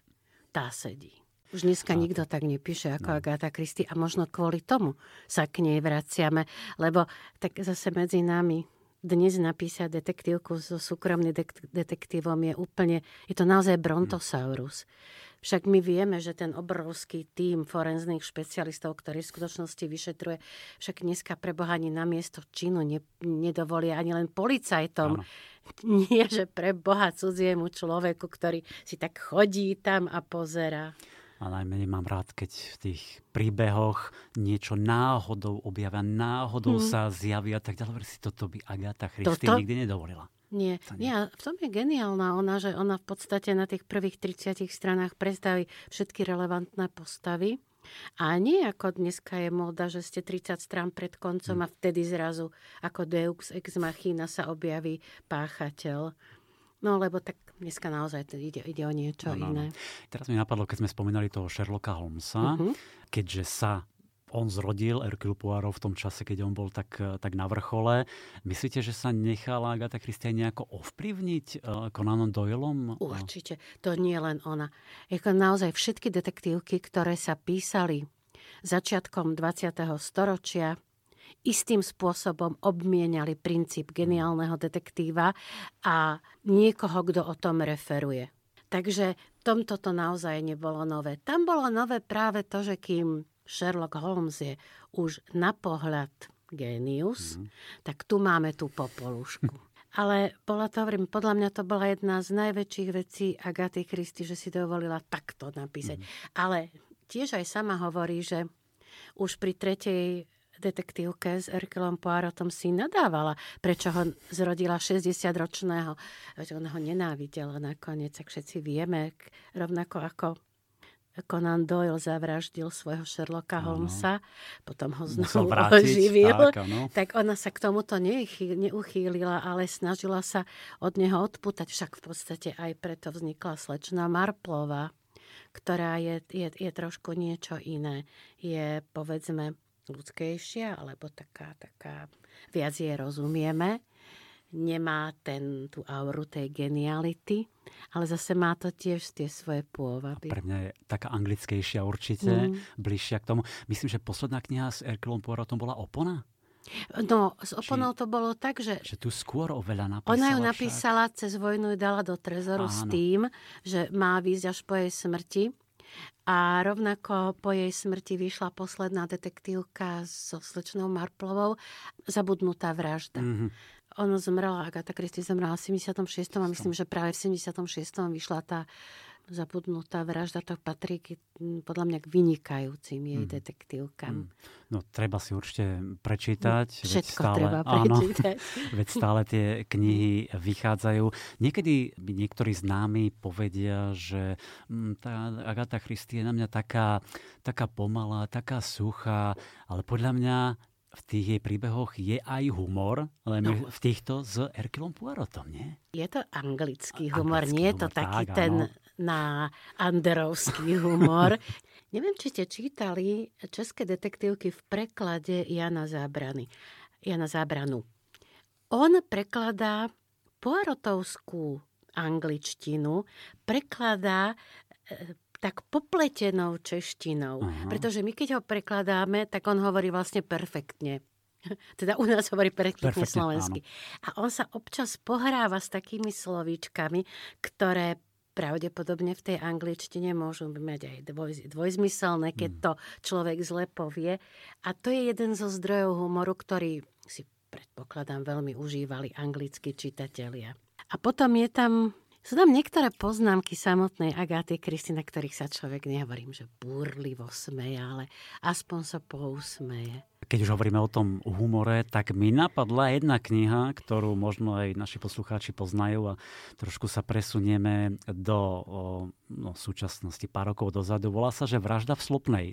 tá sedí. Už dneska a nikto tak nepíše ako no. Agatha Christie a možno kvôli tomu sa k nej vraciame, lebo tak zase medzi nami dnes napísať detektívku so súkromným detektívom je úplne, je to naozaj brontosaurus. Však my vieme, že ten obrovský tím forenzných špecialistov, ktorý v skutočnosti vyšetruje, však dneska pre Boha ani na miesto činu ne, nedovolia ani len policajtom. Áno. Nie, že pre Boha cudziemu človeku, ktorý si tak chodí tam a pozera. A najmenej mám rád, keď v tých príbehoch niečo náhodou objavia, náhodou hmm. sa zjavia a tak ďalej. Si toto by Agatha Christie nikdy nedovolila. Nie. nie. nie. V tom je geniálna ona, že ona v podstate na tých prvých 30 stranách predstaví všetky relevantné postavy. A nie ako dneska je móda, že ste 30 strán pred koncom hm. a vtedy zrazu ako Deux ex machina sa objaví páchateľ. No lebo tak dneska naozaj ide, ide o niečo no, no, iné. Teraz mi napadlo, keď sme spomínali toho Sherlocka Holmesa, uh-huh. keďže sa on zrodil, Hercule Poirot v tom čase, keď on bol tak, tak na vrchole. Myslíte, že sa nechala Agatha Christie nejako ovplyvniť uh, Conanom Doylom? Určite. To nie len ona. Jako naozaj všetky detektívky, ktoré sa písali začiatkom 20. storočia, istým spôsobom obmieniali princíp geniálneho detektíva a niekoho, kto o tom referuje. Takže tomto to naozaj nebolo nové. Tam bolo nové práve to, že kým Sherlock Holmes je už na pohľad génius, mm. tak tu máme tú popolušku. Ale bola to, hovorím, podľa mňa to bola jedna z najväčších vecí Agaty Christy, že si dovolila takto napísať. Mm. Ale tiež aj sama hovorí, že už pri tretej detektívke s Erkelom Poirotom si nadávala, prečo ho zrodila 60-ročného. Ona ho nenávidela nakoniec, ak všetci vieme, rovnako ako Conan Doyle zavraždil svojho Sherlocka Holmesa, potom ho znovu oživil, tak, tak ona sa k tomuto neuchýlila, ale snažila sa od neho odputať. Však v podstate aj preto vznikla slečna Marplová, ktorá je, je, je trošku niečo iné. Je, povedzme, ľudskejšia, alebo taká, taká viac jej rozumieme nemá ten, tú auru tej geniality, ale zase má to tiež tie svoje pôvady. A pre mňa je taká anglickejšia určite, mm. bližšia k tomu. Myslím, že posledná kniha s Erkelom Poirotom bola Opona? No, s Oponou Či, to bolo tak, že... Že tu skôr oveľa napísala Ona ju napísala však. cez vojnu, dala do trezoru Áno. s tým, že má výjsť až po jej smrti. A rovnako po jej smrti vyšla posledná detektívka so slečnou Marplovou, Zabudnutá vražda. Mm-hmm ono zomrela, Agatha Christie zomrela v 76. a myslím, že práve v 76. vyšla tá zabudnutá vražda, to patrí k, podľa mňa k vynikajúcim jej mm. detektívkam. Mm. No treba si určite prečítať. Všetko veď stále, treba prečítať. Áno, veď stále tie knihy vychádzajú. Niekedy niektorí známi povedia, že mm, tá Agatha Christie je na mňa taká, taká pomalá, taká suchá, ale podľa mňa v tých jej príbehoch je aj humor, len no. v týchto s Erkilom Poirotom, nie? Je to anglický humor, anglický nie je to taký tak, ten áno. Na anderovský humor. Neviem, či ste čítali české detektívky v preklade Jana Zábrany. Jana Zábranu. On prekladá Poirotovskú angličtinu, prekladá e, tak popletenou češtinou. Uh-huh. Pretože my keď ho prekladáme, tak on hovorí vlastne perfektne. Teda u nás hovorí perfektne, perfektne slovensky. Áno. A on sa občas pohráva s takými slovíčkami, ktoré pravdepodobne v tej angličtine môžu mať aj dvoj, dvojzmyselné, keď mm. to človek zle povie. A to je jeden zo zdrojov humoru, ktorý si predpokladám veľmi užívali anglickí čitatelia. A potom je tam sú tam niektoré poznámky samotnej Agáty Kristy, na ktorých sa človek nehovorím, že búrlivo smeje, ale aspoň sa pousmeje keď už hovoríme o tom humore, tak mi napadla jedna kniha, ktorú možno aj naši poslucháči poznajú a trošku sa presunieme do no, súčasnosti pár rokov dozadu. Volá sa, že Vražda v Slopnej.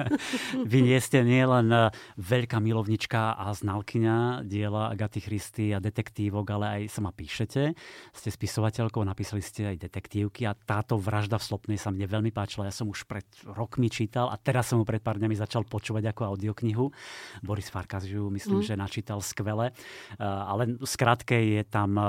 Vy nie ste nielen e, veľká milovnička a znalkyňa diela Agaty Christy a detektívok, ale aj sama píšete. Ste spisovateľkou, napísali ste aj detektívky a táto Vražda v Slopnej sa mne veľmi páčila. Ja som už pred rokmi čítal a teraz som ju pred pár dňami začal počúvať ako audioknihu. Boris Farkas ju myslím, mm. že načítal skvele. Eh, ale skrátke je tam eh,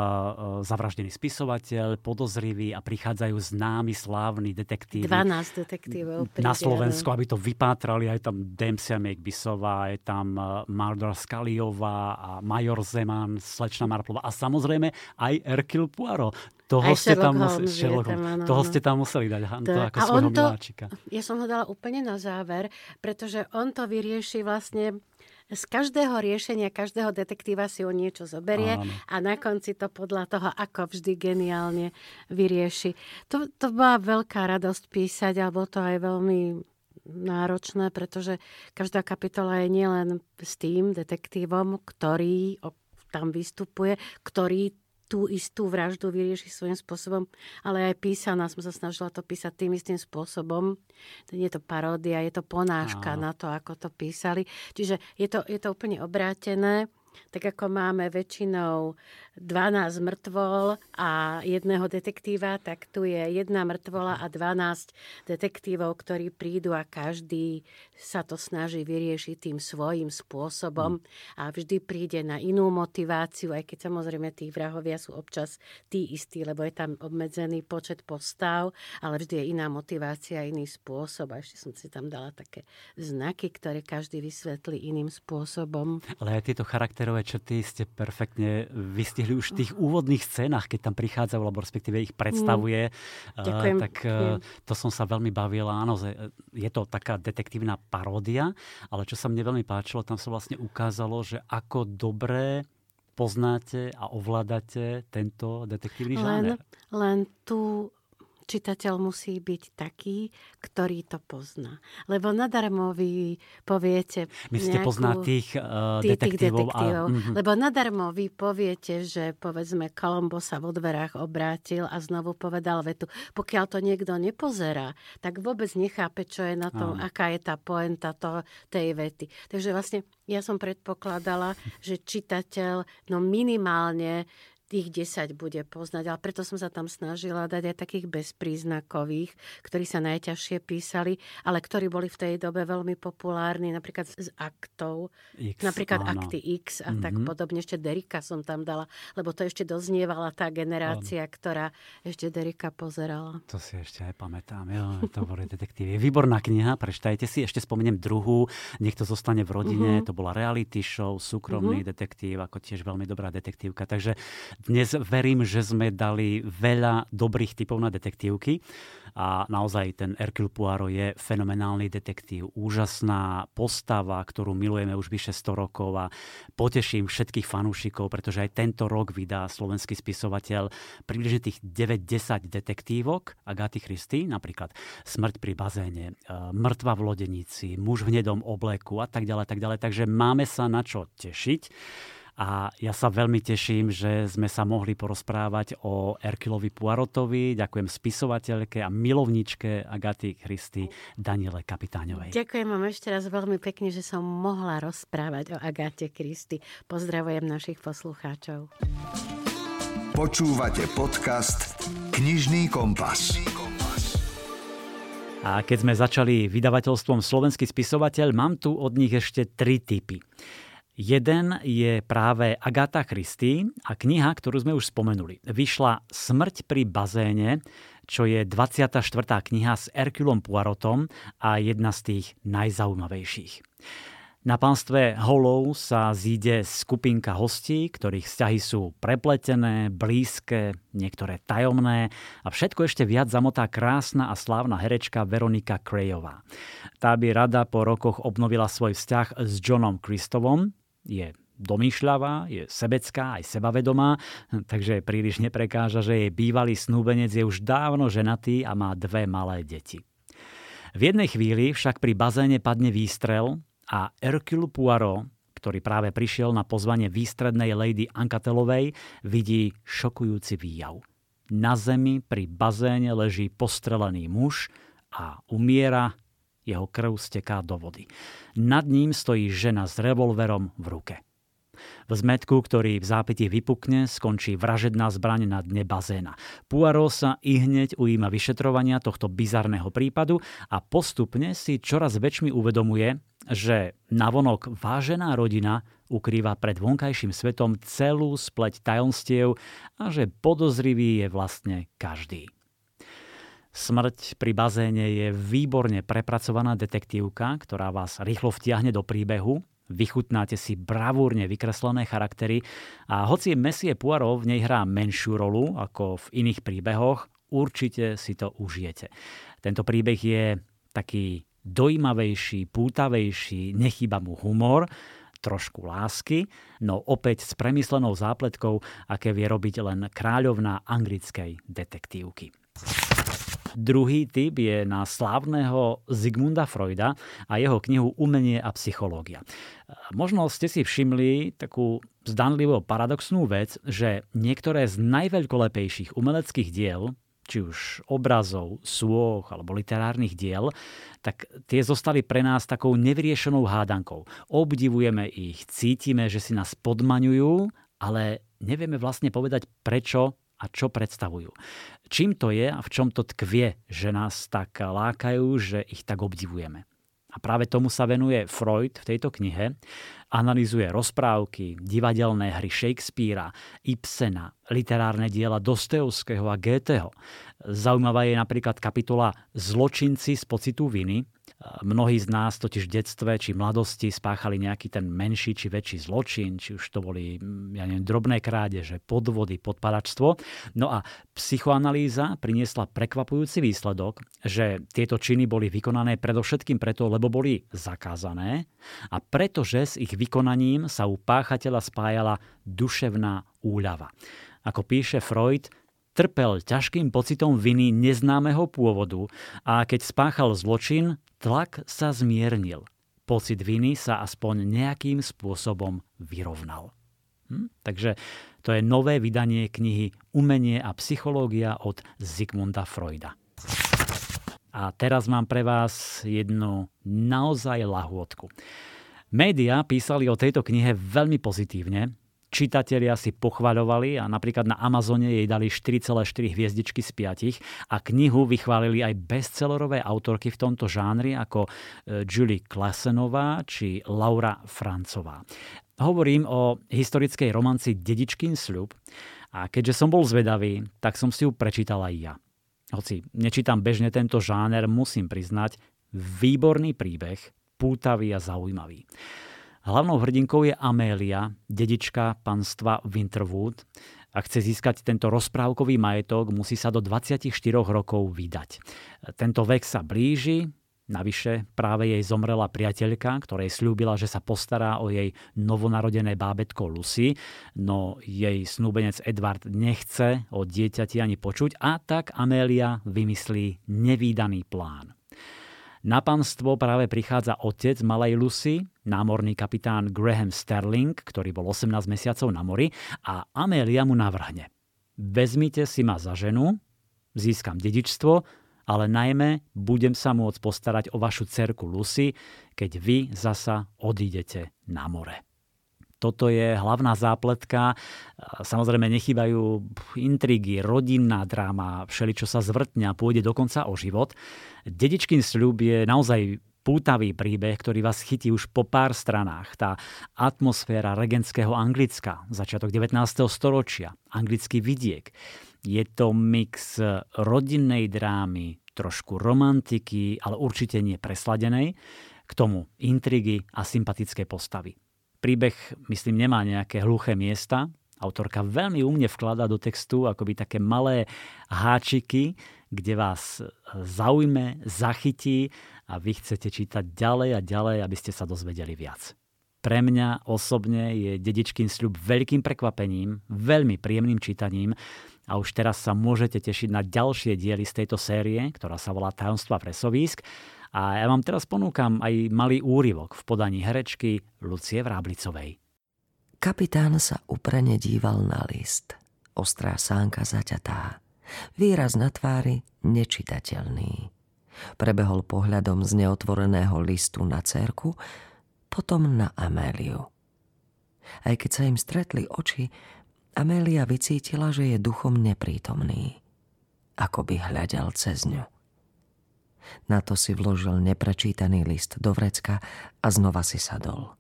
zavraždený spisovateľ, podozrivý a prichádzajú známi slávni detektívy. 12 detektívov. Na Slovensku, aby to vypátrali. Aj tam Dempsey Megbisová, je tam eh, Mardor Skaliová a Major Zeman, Slečna Marplova a samozrejme aj Erkil Poirot. Toho, Aj ste tam, museli, Sherlock tam, áno, toho ste tam museli dať, to, to ako svojho to, miláčika. Ja som ho dala úplne na záver, pretože on to vyrieši vlastne z každého riešenia, každého detektíva si o niečo zoberie Áno. a na konci to podľa toho, ako vždy geniálne vyrieši. To, to bola veľká radosť písať, alebo to aj veľmi náročné, pretože každá kapitola je nielen s tým detektívom, ktorý tam vystupuje, ktorý tú istú vraždu vyrieši svojím spôsobom, ale aj písaná, som sa snažila to písať tým istým spôsobom. Je to paródia, je to ponáška Áno. na to, ako to písali. Čiže je to, je to úplne obrátené tak ako máme väčšinou 12 mŕtvol a jedného detektíva, tak tu je jedna mŕtvola a 12 detektívov, ktorí prídu a každý sa to snaží vyriešiť tým svojím spôsobom a vždy príde na inú motiváciu, aj keď samozrejme tí vrahovia sú občas tí istí, lebo je tam obmedzený počet postav, ale vždy je iná motivácia, iný spôsob. A ešte som si tam dala také znaky, ktoré každý vysvetlí iným spôsobom. Ale aj tieto charakterové črty ste perfektne vystihli už v tých úvodných scénach, keď tam prichádzajú, alebo respektíve ich predstavuje. Mm. Ďakujem. Tak to som sa veľmi bavila. Áno, je to taká detektívna paródia, ale čo sa mne veľmi páčilo, tam sa vlastne ukázalo, že ako dobré poznáte a ovládate tento detektívny žáner. Len, len tu čitateľ musí byť taký, ktorý to pozná. Lebo nadarmo vy poviete... Myslíte, nejakú, pozná tých, uh, tých detektívov? Tých detektívov. A, uh-huh. Lebo nadarmo vy poviete, že povedzme Kolombo sa vo dverách obrátil a znovu povedal vetu. Pokiaľ to niekto nepozerá, tak vôbec nechápe, čo je na tom, aká je tá poenta to, tej vety. Takže vlastne ja som predpokladala, že čitateľ no minimálne tých 10 bude poznať, ale preto som sa tam snažila dať aj takých bezpríznakových, ktorí sa najťažšie písali, ale ktorí boli v tej dobe veľmi populárni, napríklad z aktov, X, napríklad áno. akty X a mm-hmm. tak mhm. podobne. Ešte Derika som tam dala, lebo to ešte doznievala tá generácia, áno. ktorá ešte Derika pozerala. To si ešte aj pamätám, jo, to boli detektívy. Výborná kniha, prečtajte si, ešte spomeniem druhú, Niekto zostane v rodine, mm-hmm. to bola reality show, súkromný mm-hmm. detektív, ako tiež veľmi dobrá detektívka. Takže dnes verím, že sme dali veľa dobrých typov na detektívky a naozaj ten Hercule Poirot je fenomenálny detektív, úžasná postava, ktorú milujeme už vyše 100 rokov a poteším všetkých fanúšikov, pretože aj tento rok vydá slovenský spisovateľ približne tých 9-10 detektívok Agaty Christy, napríklad Smrť pri bazéne, e, Mŕtva v lodenici, Muž v hnedom obleku a tak ďalej, tak ďalej. Takže máme sa na čo tešiť. A ja sa veľmi teším, že sme sa mohli porozprávať o Erkilovi Puarotovi. Ďakujem spisovateľke a milovničke Agaty Christy Daniele Kapitáňovej. Ďakujem vám ešte raz veľmi pekne, že som mohla rozprávať o Agate Christy. Pozdravujem našich poslucháčov. Počúvate podcast Knižný kompas. A keď sme začali vydavateľstvom Slovenský spisovateľ, mám tu od nich ešte tri typy. Jeden je práve Agatha Christie a kniha, ktorú sme už spomenuli. Vyšla Smrť pri bazéne, čo je 24. kniha s Erkulom Poirotom a jedna z tých najzaujímavejších. Na pánstve Holov sa zíde skupinka hostí, ktorých vzťahy sú prepletené, blízke, niektoré tajomné a všetko ešte viac zamotá krásna a slávna herečka Veronika Krejová. Tá by rada po rokoch obnovila svoj vzťah s Johnom Kristovom, je domýšľavá, je sebecká, aj sebavedomá, takže príliš neprekáža, že jej bývalý snúbenec je už dávno ženatý a má dve malé deti. V jednej chvíli však pri bazéne padne výstrel a Hercule Poirot, ktorý práve prišiel na pozvanie výstrednej lady Ankatelovej, vidí šokujúci výjav. Na zemi pri bazéne leží postrelený muž a umiera jeho krv steká do vody. Nad ním stojí žena s revolverom v ruke. V zmetku, ktorý v zápiti vypukne, skončí vražedná zbraň na dne bazéna. Poirot sa i hneď ujíma vyšetrovania tohto bizarného prípadu a postupne si čoraz väčšmi uvedomuje, že navonok vážená rodina ukrýva pred vonkajším svetom celú spleť tajomstiev a že podozrivý je vlastne každý. Smrť pri bazéne je výborne prepracovaná detektívka, ktorá vás rýchlo vtiahne do príbehu, vychutnáte si bravúrne vykreslené charaktery a hoci Messie Poirot v nej hrá menšiu rolu ako v iných príbehoch, určite si to užijete. Tento príbeh je taký dojímavejší, pútavejší, nechýba mu humor, trošku lásky, no opäť s premyslenou zápletkou, aké vie robiť len kráľovná anglickej detektívky. Druhý typ je na slávneho Zigmunda Freuda a jeho knihu Umenie a psychológia. Možno ste si všimli takú zdanlivo paradoxnú vec, že niektoré z najveľkolepejších umeleckých diel, či už obrazov, súch alebo literárnych diel, tak tie zostali pre nás takou nevyriešenou hádankou. Obdivujeme ich, cítime, že si nás podmaňujú, ale nevieme vlastne povedať prečo a čo predstavujú. Čím to je a v čom to tkvie, že nás tak lákajú, že ich tak obdivujeme. A práve tomu sa venuje Freud v tejto knihe. Analizuje rozprávky, divadelné hry Shakespearea, Ibsena, literárne diela Dostojevského a Goetheho. Zaujímavá je napríklad kapitola Zločinci z pocitu viny, Mnohí z nás totiž v detstve či mladosti spáchali nejaký ten menší či väčší zločin, či už to boli ja neviem, drobné krádeže, podvody, podpadačstvo. No a psychoanalýza priniesla prekvapujúci výsledok, že tieto činy boli vykonané predovšetkým preto, lebo boli zakázané a pretože s ich vykonaním sa u páchateľa spájala duševná úľava. Ako píše Freud, trpel ťažkým pocitom viny neznámeho pôvodu a keď spáchal zločin, tlak sa zmiernil. Pocit viny sa aspoň nejakým spôsobom vyrovnal. Hm? Takže to je nové vydanie knihy Umenie a psychológia od Zigmunda Freuda. A teraz mám pre vás jednu naozaj lahôdku. Média písali o tejto knihe veľmi pozitívne, čitatelia si pochvaľovali a napríklad na Amazone jej dali 4,4 hviezdičky z 5 a knihu vychválili aj bestsellerové autorky v tomto žánri ako e, Julie Klasenová či Laura Francová. Hovorím o historickej romanci Dedičkin sľub a keďže som bol zvedavý, tak som si ju prečítal aj ja. Hoci nečítam bežne tento žáner, musím priznať, výborný príbeh, pútavý a zaujímavý. Hlavnou hrdinkou je Amélia, dedička panstva Winterwood. Ak chce získať tento rozprávkový majetok, musí sa do 24 rokov vydať. Tento vek sa blíži, Navyše práve jej zomrela priateľka, ktorej slúbila, že sa postará o jej novonarodené bábetko Lucy, no jej snúbenec Edward nechce o dieťati ani počuť a tak Amélia vymyslí nevýdaný plán. Na panstvo práve prichádza otec malej Lucy, námorný kapitán Graham Sterling, ktorý bol 18 mesiacov na mori a Amélia mu navrhne. Vezmite si ma za ženu, získam dedičstvo, ale najmä budem sa môcť postarať o vašu cerku Lucy, keď vy zasa odídete na more. Toto je hlavná zápletka. Samozrejme nechýbajú intrigy, rodinná dráma, všeličo sa zvrtňa, pôjde dokonca o život. Dedičkin sľub je naozaj pútavý príbeh, ktorý vás chytí už po pár stranách. Tá atmosféra regentského Anglicka, začiatok 19. storočia, anglický vidiek. Je to mix rodinnej drámy, trošku romantiky, ale určite nie presladenej, k tomu intrigy a sympatické postavy. Príbeh, myslím, nemá nejaké hluché miesta. Autorka veľmi umne vklada do textu akoby také malé háčiky, kde vás zaujme, zachytí a vy chcete čítať ďalej a ďalej, aby ste sa dozvedeli viac. Pre mňa osobne je dedičkým sľub veľkým prekvapením, veľmi príjemným čítaním a už teraz sa môžete tešiť na ďalšie diely z tejto série, ktorá sa volá Tajomstva presovísk a ja vám teraz ponúkam aj malý úryvok v podaní herečky Lucie Vráblicovej. Kapitán sa uprene díval na list. Ostrá sánka zaťatá. Výraz na tvári nečitateľný. Prebehol pohľadom z neotvoreného listu na cerku, potom na Améliu. Aj keď sa im stretli oči, Amélia vycítila, že je duchom neprítomný. Ako by hľadal cez ňu. Na to si vložil neprečítaný list do vrecka a znova si sadol.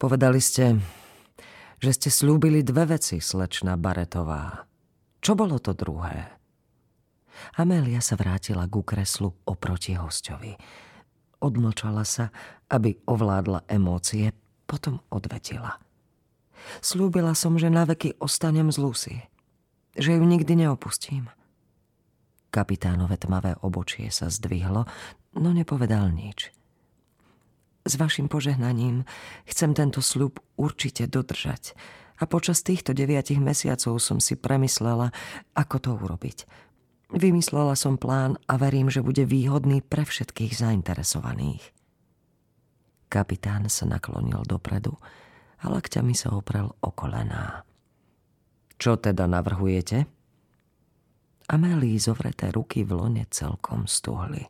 Povedali ste, že ste slúbili dve veci, slečna Baretová. Čo bolo to druhé? Amélia sa vrátila ku kreslu oproti hostovi. Odmlčala sa, aby ovládla emócie, potom odvetila. Slúbila som, že naveky ostanem z Lucy. Že ju nikdy neopustím. Kapitánové tmavé obočie sa zdvihlo, no nepovedal nič. S vašim požehnaním chcem tento sľub určite dodržať. A počas týchto deviatich mesiacov som si premyslela, ako to urobiť. Vymyslela som plán a verím, že bude výhodný pre všetkých zainteresovaných. Kapitán sa naklonil dopredu a lakťami sa oprel o kolená. Čo teda navrhujete? Amélii zovreté ruky v lone celkom stuhli.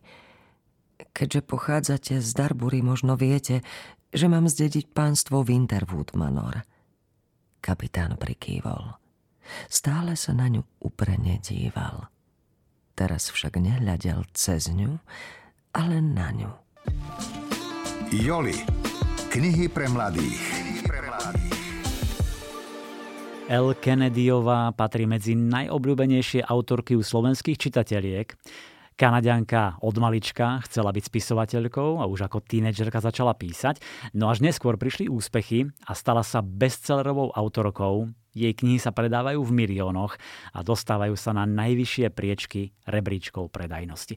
Keďže pochádzate z Darbury, možno viete, že mám zdediť pánstvo Winterwood Manor. Kapitán prikývol. Stále sa na ňu uprene díval. Teraz však nehľadel cez ňu, ale na ňu. Joli. Knihy pre mladých. El Kennedyová patrí medzi najobľúbenejšie autorky u slovenských čitateliek. Kanadianka od malička chcela byť spisovateľkou a už ako tínedžerka začala písať, no až neskôr prišli úspechy a stala sa bestsellerovou autorkou. Jej knihy sa predávajú v miliónoch a dostávajú sa na najvyššie priečky rebríčkov predajnosti.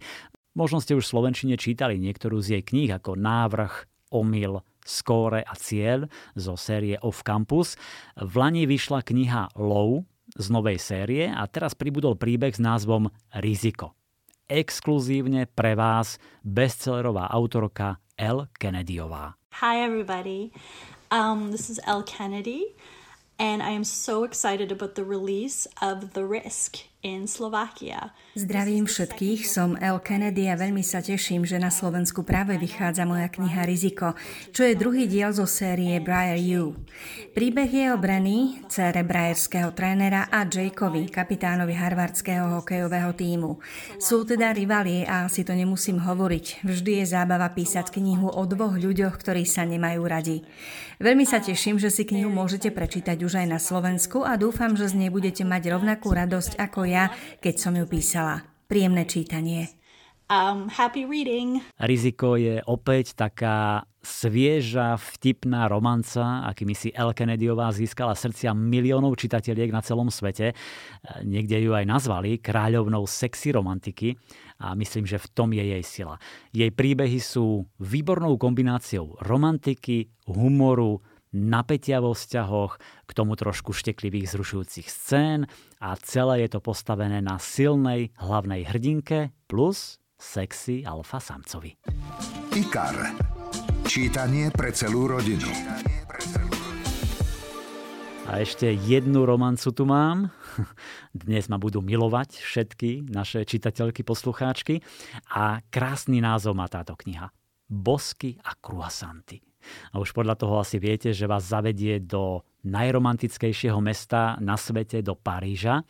Možno ste už v Slovenčine čítali niektorú z jej kníh ako Návrh, Omyl, Skóre a Cieľ zo série Off Campus. V Lani vyšla kniha Low z novej série a teraz pribudol príbeh s názvom Riziko exkluzívne pre vás bestsellerová autorka Elle Kennedyová. Hi everybody, um, this is Elle Kennedy and I am so excited about the release of The Risk. Zdravím všetkých, som El Kennedy a veľmi sa teším, že na Slovensku práve vychádza moja kniha Riziko, čo je druhý diel zo série Briar U. Príbeh je o Brenny, cére brajerského trénera a Jakeovi, kapitánovi harvardského hokejového týmu. Sú teda rivali a asi to nemusím hovoriť. Vždy je zábava písať knihu o dvoch ľuďoch, ktorí sa nemajú radi. Veľmi sa teším, že si knihu môžete prečítať už aj na Slovensku a dúfam, že z nej budete mať rovnakú radosť ako ja, keď som ju písala. Príjemné čítanie. Um, happy reading. Riziko je opäť taká svieža, vtipná romanca, akými si El Kennedyová získala srdcia miliónov čitateliek na celom svete. Niekde ju aj nazvali kráľovnou sexy romantiky a myslím, že v tom je jej sila. Jej príbehy sú výbornou kombináciou romantiky, humoru, napätia vo vzťahoch, k tomu trošku šteklivých zrušujúcich scén a celé je to postavené na silnej hlavnej hrdinke plus sexy alfa samcovi. IKAR. Čítanie pre celú rodinu. A ešte jednu romancu tu mám. Dnes ma budú milovať všetky naše čitateľky, poslucháčky. A krásny názov má táto kniha. Bosky a kruasanty. A už podľa toho asi viete, že vás zavedie do najromantickejšieho mesta na svete, do Paríža.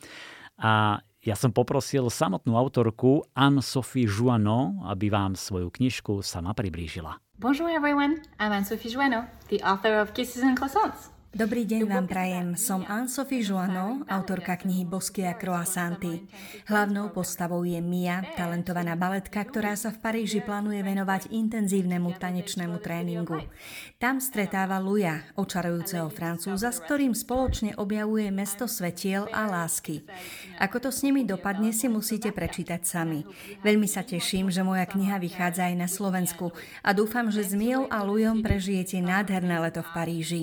A ja som poprosil samotnú autorku Anne-Sophie Jouanot, aby vám svoju knižku sama priblížila. Bonjour everyone, I'm Anne-Sophie Jouanot, the author of Kisses and Croissants. Dobrý deň vám prajem. Som Anne-Sophie Joano, autorka knihy Bosky a croissanty. Hlavnou postavou je Mia, talentovaná baletka, ktorá sa v Paríži plánuje venovať intenzívnemu tanečnému tréningu. Tam stretáva Luja, očarujúceho francúza, s ktorým spoločne objavuje mesto svetiel a lásky. Ako to s nimi dopadne, si musíte prečítať sami. Veľmi sa teším, že moja kniha vychádza aj na Slovensku a dúfam, že s Miou a Lujom prežijete nádherné leto v Paríži.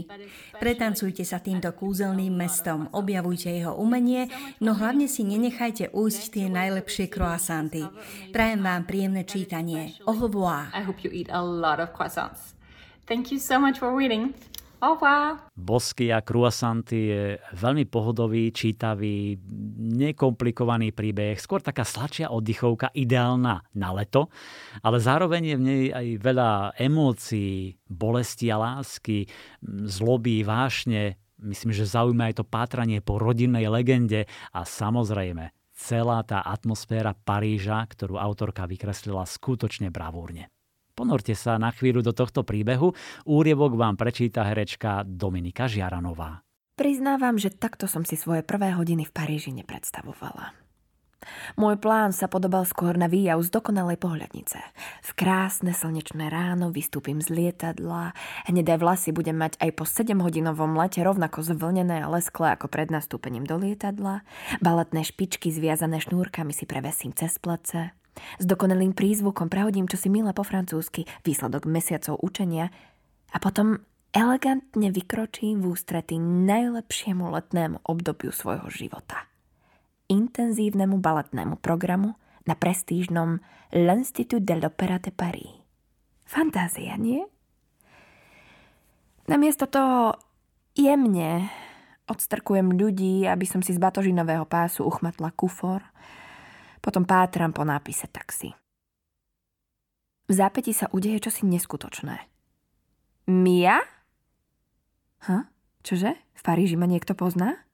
Pretancujte sa týmto kúzelným mestom, objavujte jeho umenie, no hlavne si nenechajte ujsť tie najlepšie croissanty. Prajem vám príjemné čítanie. Au revoir. I hope you eat a lot of croissants. Thank you so much for reading. Au. Bosky a croissanty je veľmi pohodový, čítavý, nekomplikovaný príbeh, skôr taká sladšia oddychovka, ideálna na leto, ale zároveň je v nej aj veľa emócií, bolesti a lásky, zloby, vášne. Myslím, že zaujíma aj to pátranie po rodinnej legende a samozrejme celá tá atmosféra Paríža, ktorú autorka vykreslila skutočne bravúrne. Ponorte sa na chvíľu do tohto príbehu. Úrievok vám prečíta herečka Dominika Žiaranová. Priznávam, že takto som si svoje prvé hodiny v Paríži nepredstavovala. Môj plán sa podobal skôr na výjav z dokonalej pohľadnice. V krásne slnečné ráno vystúpim z lietadla, hnedé vlasy budem mať aj po 7-hodinovom lete rovnako zvlnené a lesklé ako pred nastúpením do lietadla, baletné špičky zviazané šnúrkami si prevesím cez plece, S dokonalým prízvukom prehodím čosi milé po francúzsky, výsledok mesiacov učenia a potom elegantne vykročím v ústrety najlepšiemu letnému obdobiu svojho života. Intenzívnemu baletnému programu na prestížnom L'Institut de l'Opéra de Paris. Fantázia, nie? Namiesto toho jemne odstrkujem ľudí, aby som si z batožinového pásu uchmatla kufor. Potom pátram po nápise taxi. V zápäti sa udeje čosi neskutočné. Mia? Ha? Čože? V Paríži ma niekto pozná?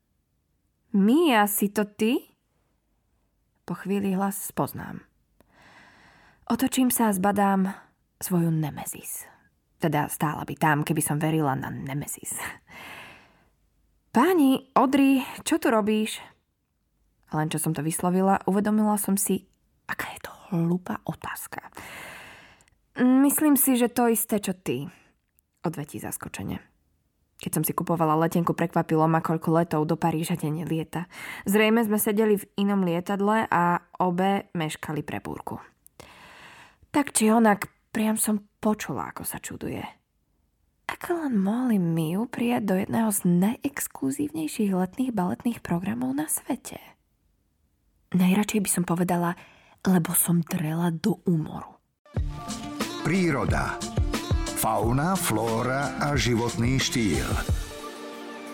Mia, si to ty? Po chvíli hlas spoznám. Otočím sa a zbadám svoju Nemezis. Teda stála by tam, keby som verila na Nemezis. Páni, Odri, čo tu robíš? Len čo som to vyslovila, uvedomila som si, aká je to hlúpa otázka. Myslím si, že to isté, čo ty. Odvetí zaskočene. Keď som si kupovala letenku, prekvapilo ma, koľko letov do Paríža denne lieta. Zrejme sme sedeli v inom lietadle a obe meškali pre búrku. Tak či onak, priam som počula, ako sa čuduje. Ako len mohli Miu prijať do jedného z najexkluzívnejších letných baletných programov na svete? Najradšej by som povedala, lebo som drela do úmoru. Príroda fauna, flóra a životný štýl.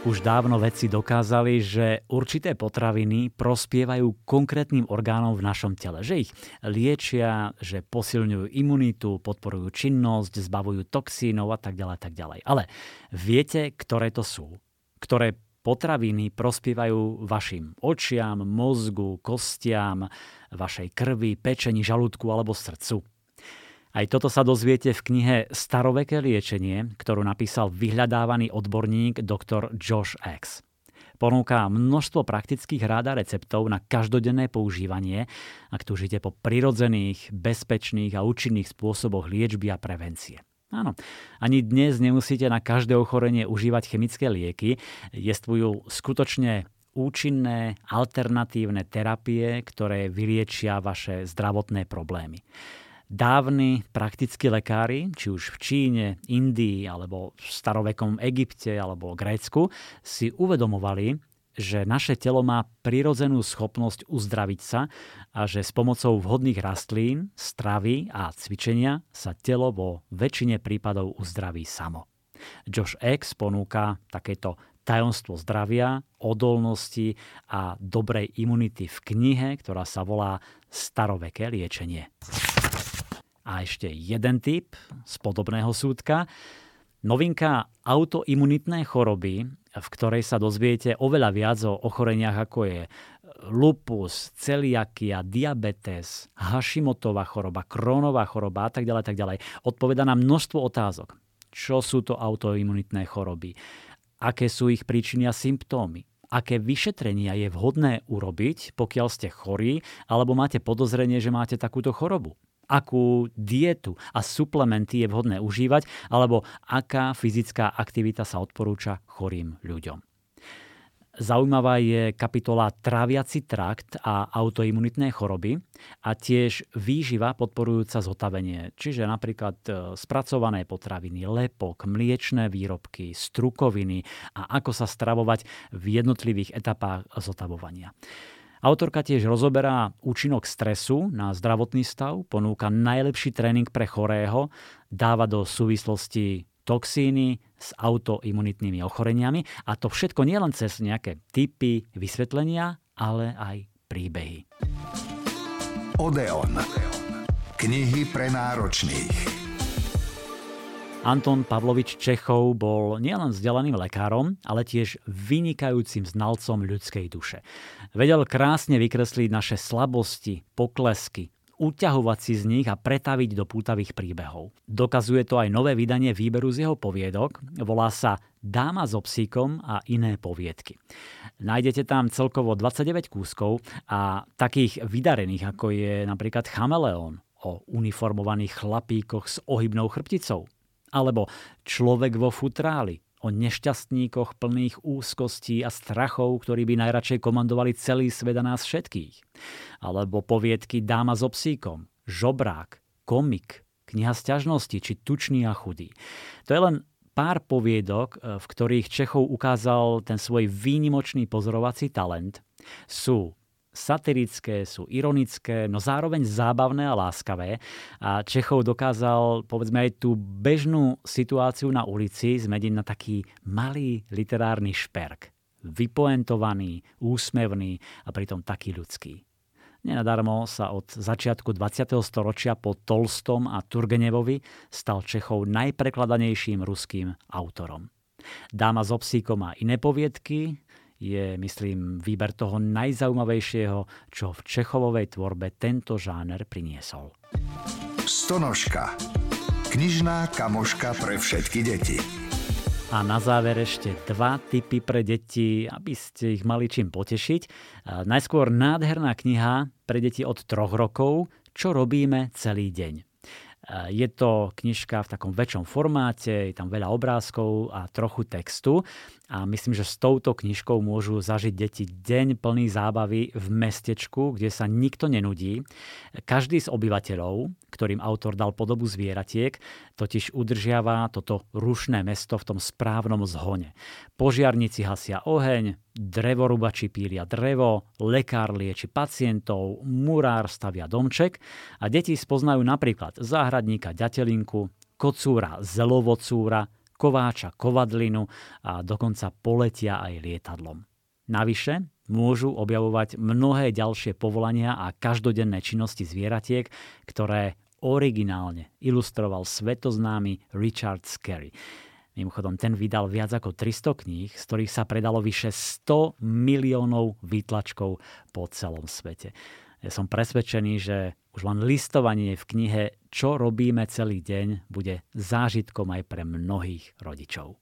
Už dávno vedci dokázali, že určité potraviny prospievajú konkrétnym orgánom v našom tele. Že ich liečia, že posilňujú imunitu, podporujú činnosť, zbavujú toxínov a tak ďalej, tak ďalej. Ale viete, ktoré to sú? Ktoré potraviny prospievajú vašim očiam, mozgu, kostiam, vašej krvi, pečení, žalúdku alebo srdcu? Aj toto sa dozviete v knihe Staroveké liečenie, ktorú napísal vyhľadávaný odborník dr. Josh X. Ponúka množstvo praktických rád a receptov na každodenné používanie, ak túžite po prirodzených, bezpečných a účinných spôsoboch liečby a prevencie. Áno, ani dnes nemusíte na každé ochorenie užívať chemické lieky. Jestvujú skutočne účinné alternatívne terapie, ktoré vyliečia vaše zdravotné problémy dávni praktickí lekári, či už v Číne, Indii alebo v starovekom Egypte alebo Grécku, si uvedomovali, že naše telo má prirodzenú schopnosť uzdraviť sa a že s pomocou vhodných rastlín, stravy a cvičenia sa telo vo väčšine prípadov uzdraví samo. Josh X ponúka takéto tajomstvo zdravia, odolnosti a dobrej imunity v knihe, ktorá sa volá Staroveké liečenie. A ešte jeden typ z podobného súdka. Novinka autoimunitné choroby, v ktorej sa dozviete oveľa viac o ochoreniach ako je lupus, celiakia, diabetes, Hashimotová choroba, krónová choroba a tak ďalej, tak ďalej. Odpoveda na množstvo otázok. Čo sú to autoimunitné choroby? Aké sú ich príčiny a symptómy? aké vyšetrenia je vhodné urobiť, pokiaľ ste chorí alebo máte podozrenie, že máte takúto chorobu akú dietu a suplementy je vhodné užívať, alebo aká fyzická aktivita sa odporúča chorým ľuďom. Zaujímavá je kapitola Tráviaci trakt a autoimunitné choroby a tiež výživa podporujúca zotavenie, čiže napríklad e, spracované potraviny, lepok, mliečné výrobky, strukoviny a ako sa stravovať v jednotlivých etapách zotavovania. Autorka tiež rozoberá účinok stresu na zdravotný stav, ponúka najlepší tréning pre chorého, dáva do súvislosti toxíny s autoimunitnými ochoreniami a to všetko nielen cez nejaké typy vysvetlenia, ale aj príbehy. Odeon. Knihy pre náročných. Anton Pavlovič Čechov bol nielen vzdelaným lekárom, ale tiež vynikajúcim znalcom ľudskej duše. Vedel krásne vykresliť naše slabosti, poklesky, uťahovať si z nich a pretaviť do pútavých príbehov. Dokazuje to aj nové vydanie výberu z jeho poviedok, volá sa Dáma so psíkom a iné poviedky. Nájdete tam celkovo 29 kúskov a takých vydarených, ako je napríklad Chameleón o uniformovaných chlapíkoch s ohybnou chrbticou, alebo človek vo futráli, o nešťastníkoch plných úzkostí a strachov, ktorí by najradšej komandovali celý svet a nás všetkých. Alebo poviedky Dáma so psíkom, Žobrák, Komik, Kniha sťažnosti či Tučný a chudý. To je len pár poviedok, e, v ktorých Čechov ukázal ten svoj výnimočný pozorovací talent. Sú satirické, sú ironické, no zároveň zábavné a láskavé. A Čechov dokázal, povedzme, aj tú bežnú situáciu na ulici zmeniť na taký malý literárny šperk. Vypoentovaný, úsmevný a pritom taký ľudský. Nenadarmo sa od začiatku 20. storočia po Tolstom a Turgenevovi stal Čechov najprekladanejším ruským autorom. Dáma s obsíkom a iné poviedky, je, myslím, výber toho najzaujímavejšieho, čo v Čechovovej tvorbe tento žáner priniesol. Stonožka. Knižná kamoška pre všetky deti. A na záver ešte dva typy pre deti, aby ste ich mali čím potešiť. Najskôr nádherná kniha pre deti od troch rokov, čo robíme celý deň. Je to knižka v takom väčšom formáte, je tam veľa obrázkov a trochu textu a myslím, že s touto knižkou môžu zažiť deti deň plný zábavy v mestečku, kde sa nikto nenudí. Každý z obyvateľov, ktorým autor dal podobu zvieratiek, totiž udržiava toto rušné mesto v tom správnom zhone. Požiarníci hasia oheň, drevorubači pília drevo, lekár lieči pacientov, murár stavia domček a deti spoznajú napríklad záhradníka ďatelinku, kocúra zelovocúra, kováča kovadlinu a dokonca poletia aj lietadlom. Navyše môžu objavovať mnohé ďalšie povolania a každodenné činnosti zvieratiek, ktoré originálne ilustroval svetoznámy Richard Scarry. Mimochodom, ten vydal viac ako 300 kníh, z ktorých sa predalo vyše 100 miliónov výtlačkov po celom svete. Ja som presvedčený, že už len listovanie v knihe Čo robíme celý deň bude zážitkom aj pre mnohých rodičov.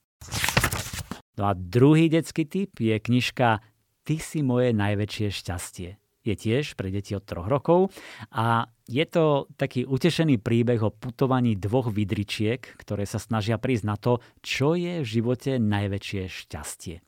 No a druhý detský typ je knižka Ty si moje najväčšie šťastie. Je tiež pre deti od troch rokov a je to taký utešený príbeh o putovaní dvoch vidričiek, ktoré sa snažia prísť na to, čo je v živote najväčšie šťastie.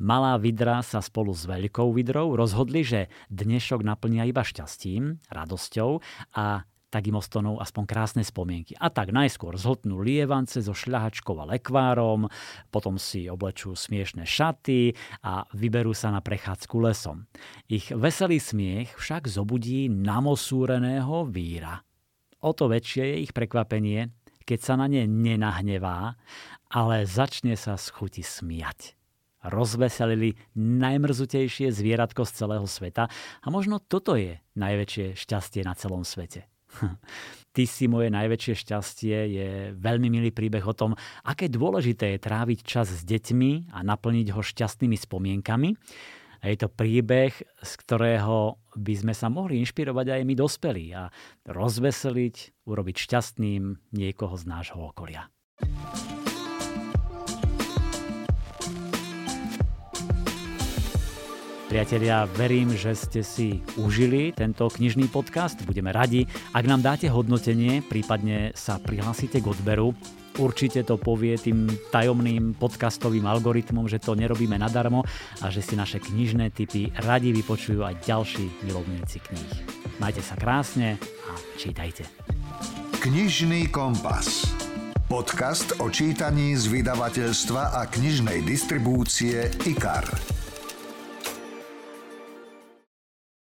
Malá vidra sa spolu s veľkou vidrou rozhodli, že dnešok naplnia iba šťastím, radosťou a tak im ostanú aspoň krásne spomienky. A tak najskôr zhltnú lievance so šľahačkou a lekvárom, potom si oblečú smiešne šaty a vyberú sa na prechádzku lesom. Ich veselý smiech však zobudí namosúreného víra. O to väčšie je ich prekvapenie, keď sa na ne nenahnevá, ale začne sa z chuti smiať rozveselili najmrzutejšie zvieratko z celého sveta a možno toto je najväčšie šťastie na celom svete. Ty si moje najväčšie šťastie je veľmi milý príbeh o tom, aké dôležité je tráviť čas s deťmi a naplniť ho šťastnými spomienkami. A je to príbeh, z ktorého by sme sa mohli inšpirovať aj my dospelí a rozveseliť, urobiť šťastným niekoho z nášho okolia. Priatelia, verím, že ste si užili tento knižný podcast. Budeme radi, ak nám dáte hodnotenie, prípadne sa prihlásite k odberu. Určite to povie tým tajomným podcastovým algoritmom, že to nerobíme nadarmo a že si naše knižné typy radi vypočujú aj ďalší milovníci kníh. Majte sa krásne a čítajte. Knižný kompas. Podcast o čítaní z vydavateľstva a knižnej distribúcie IKAR.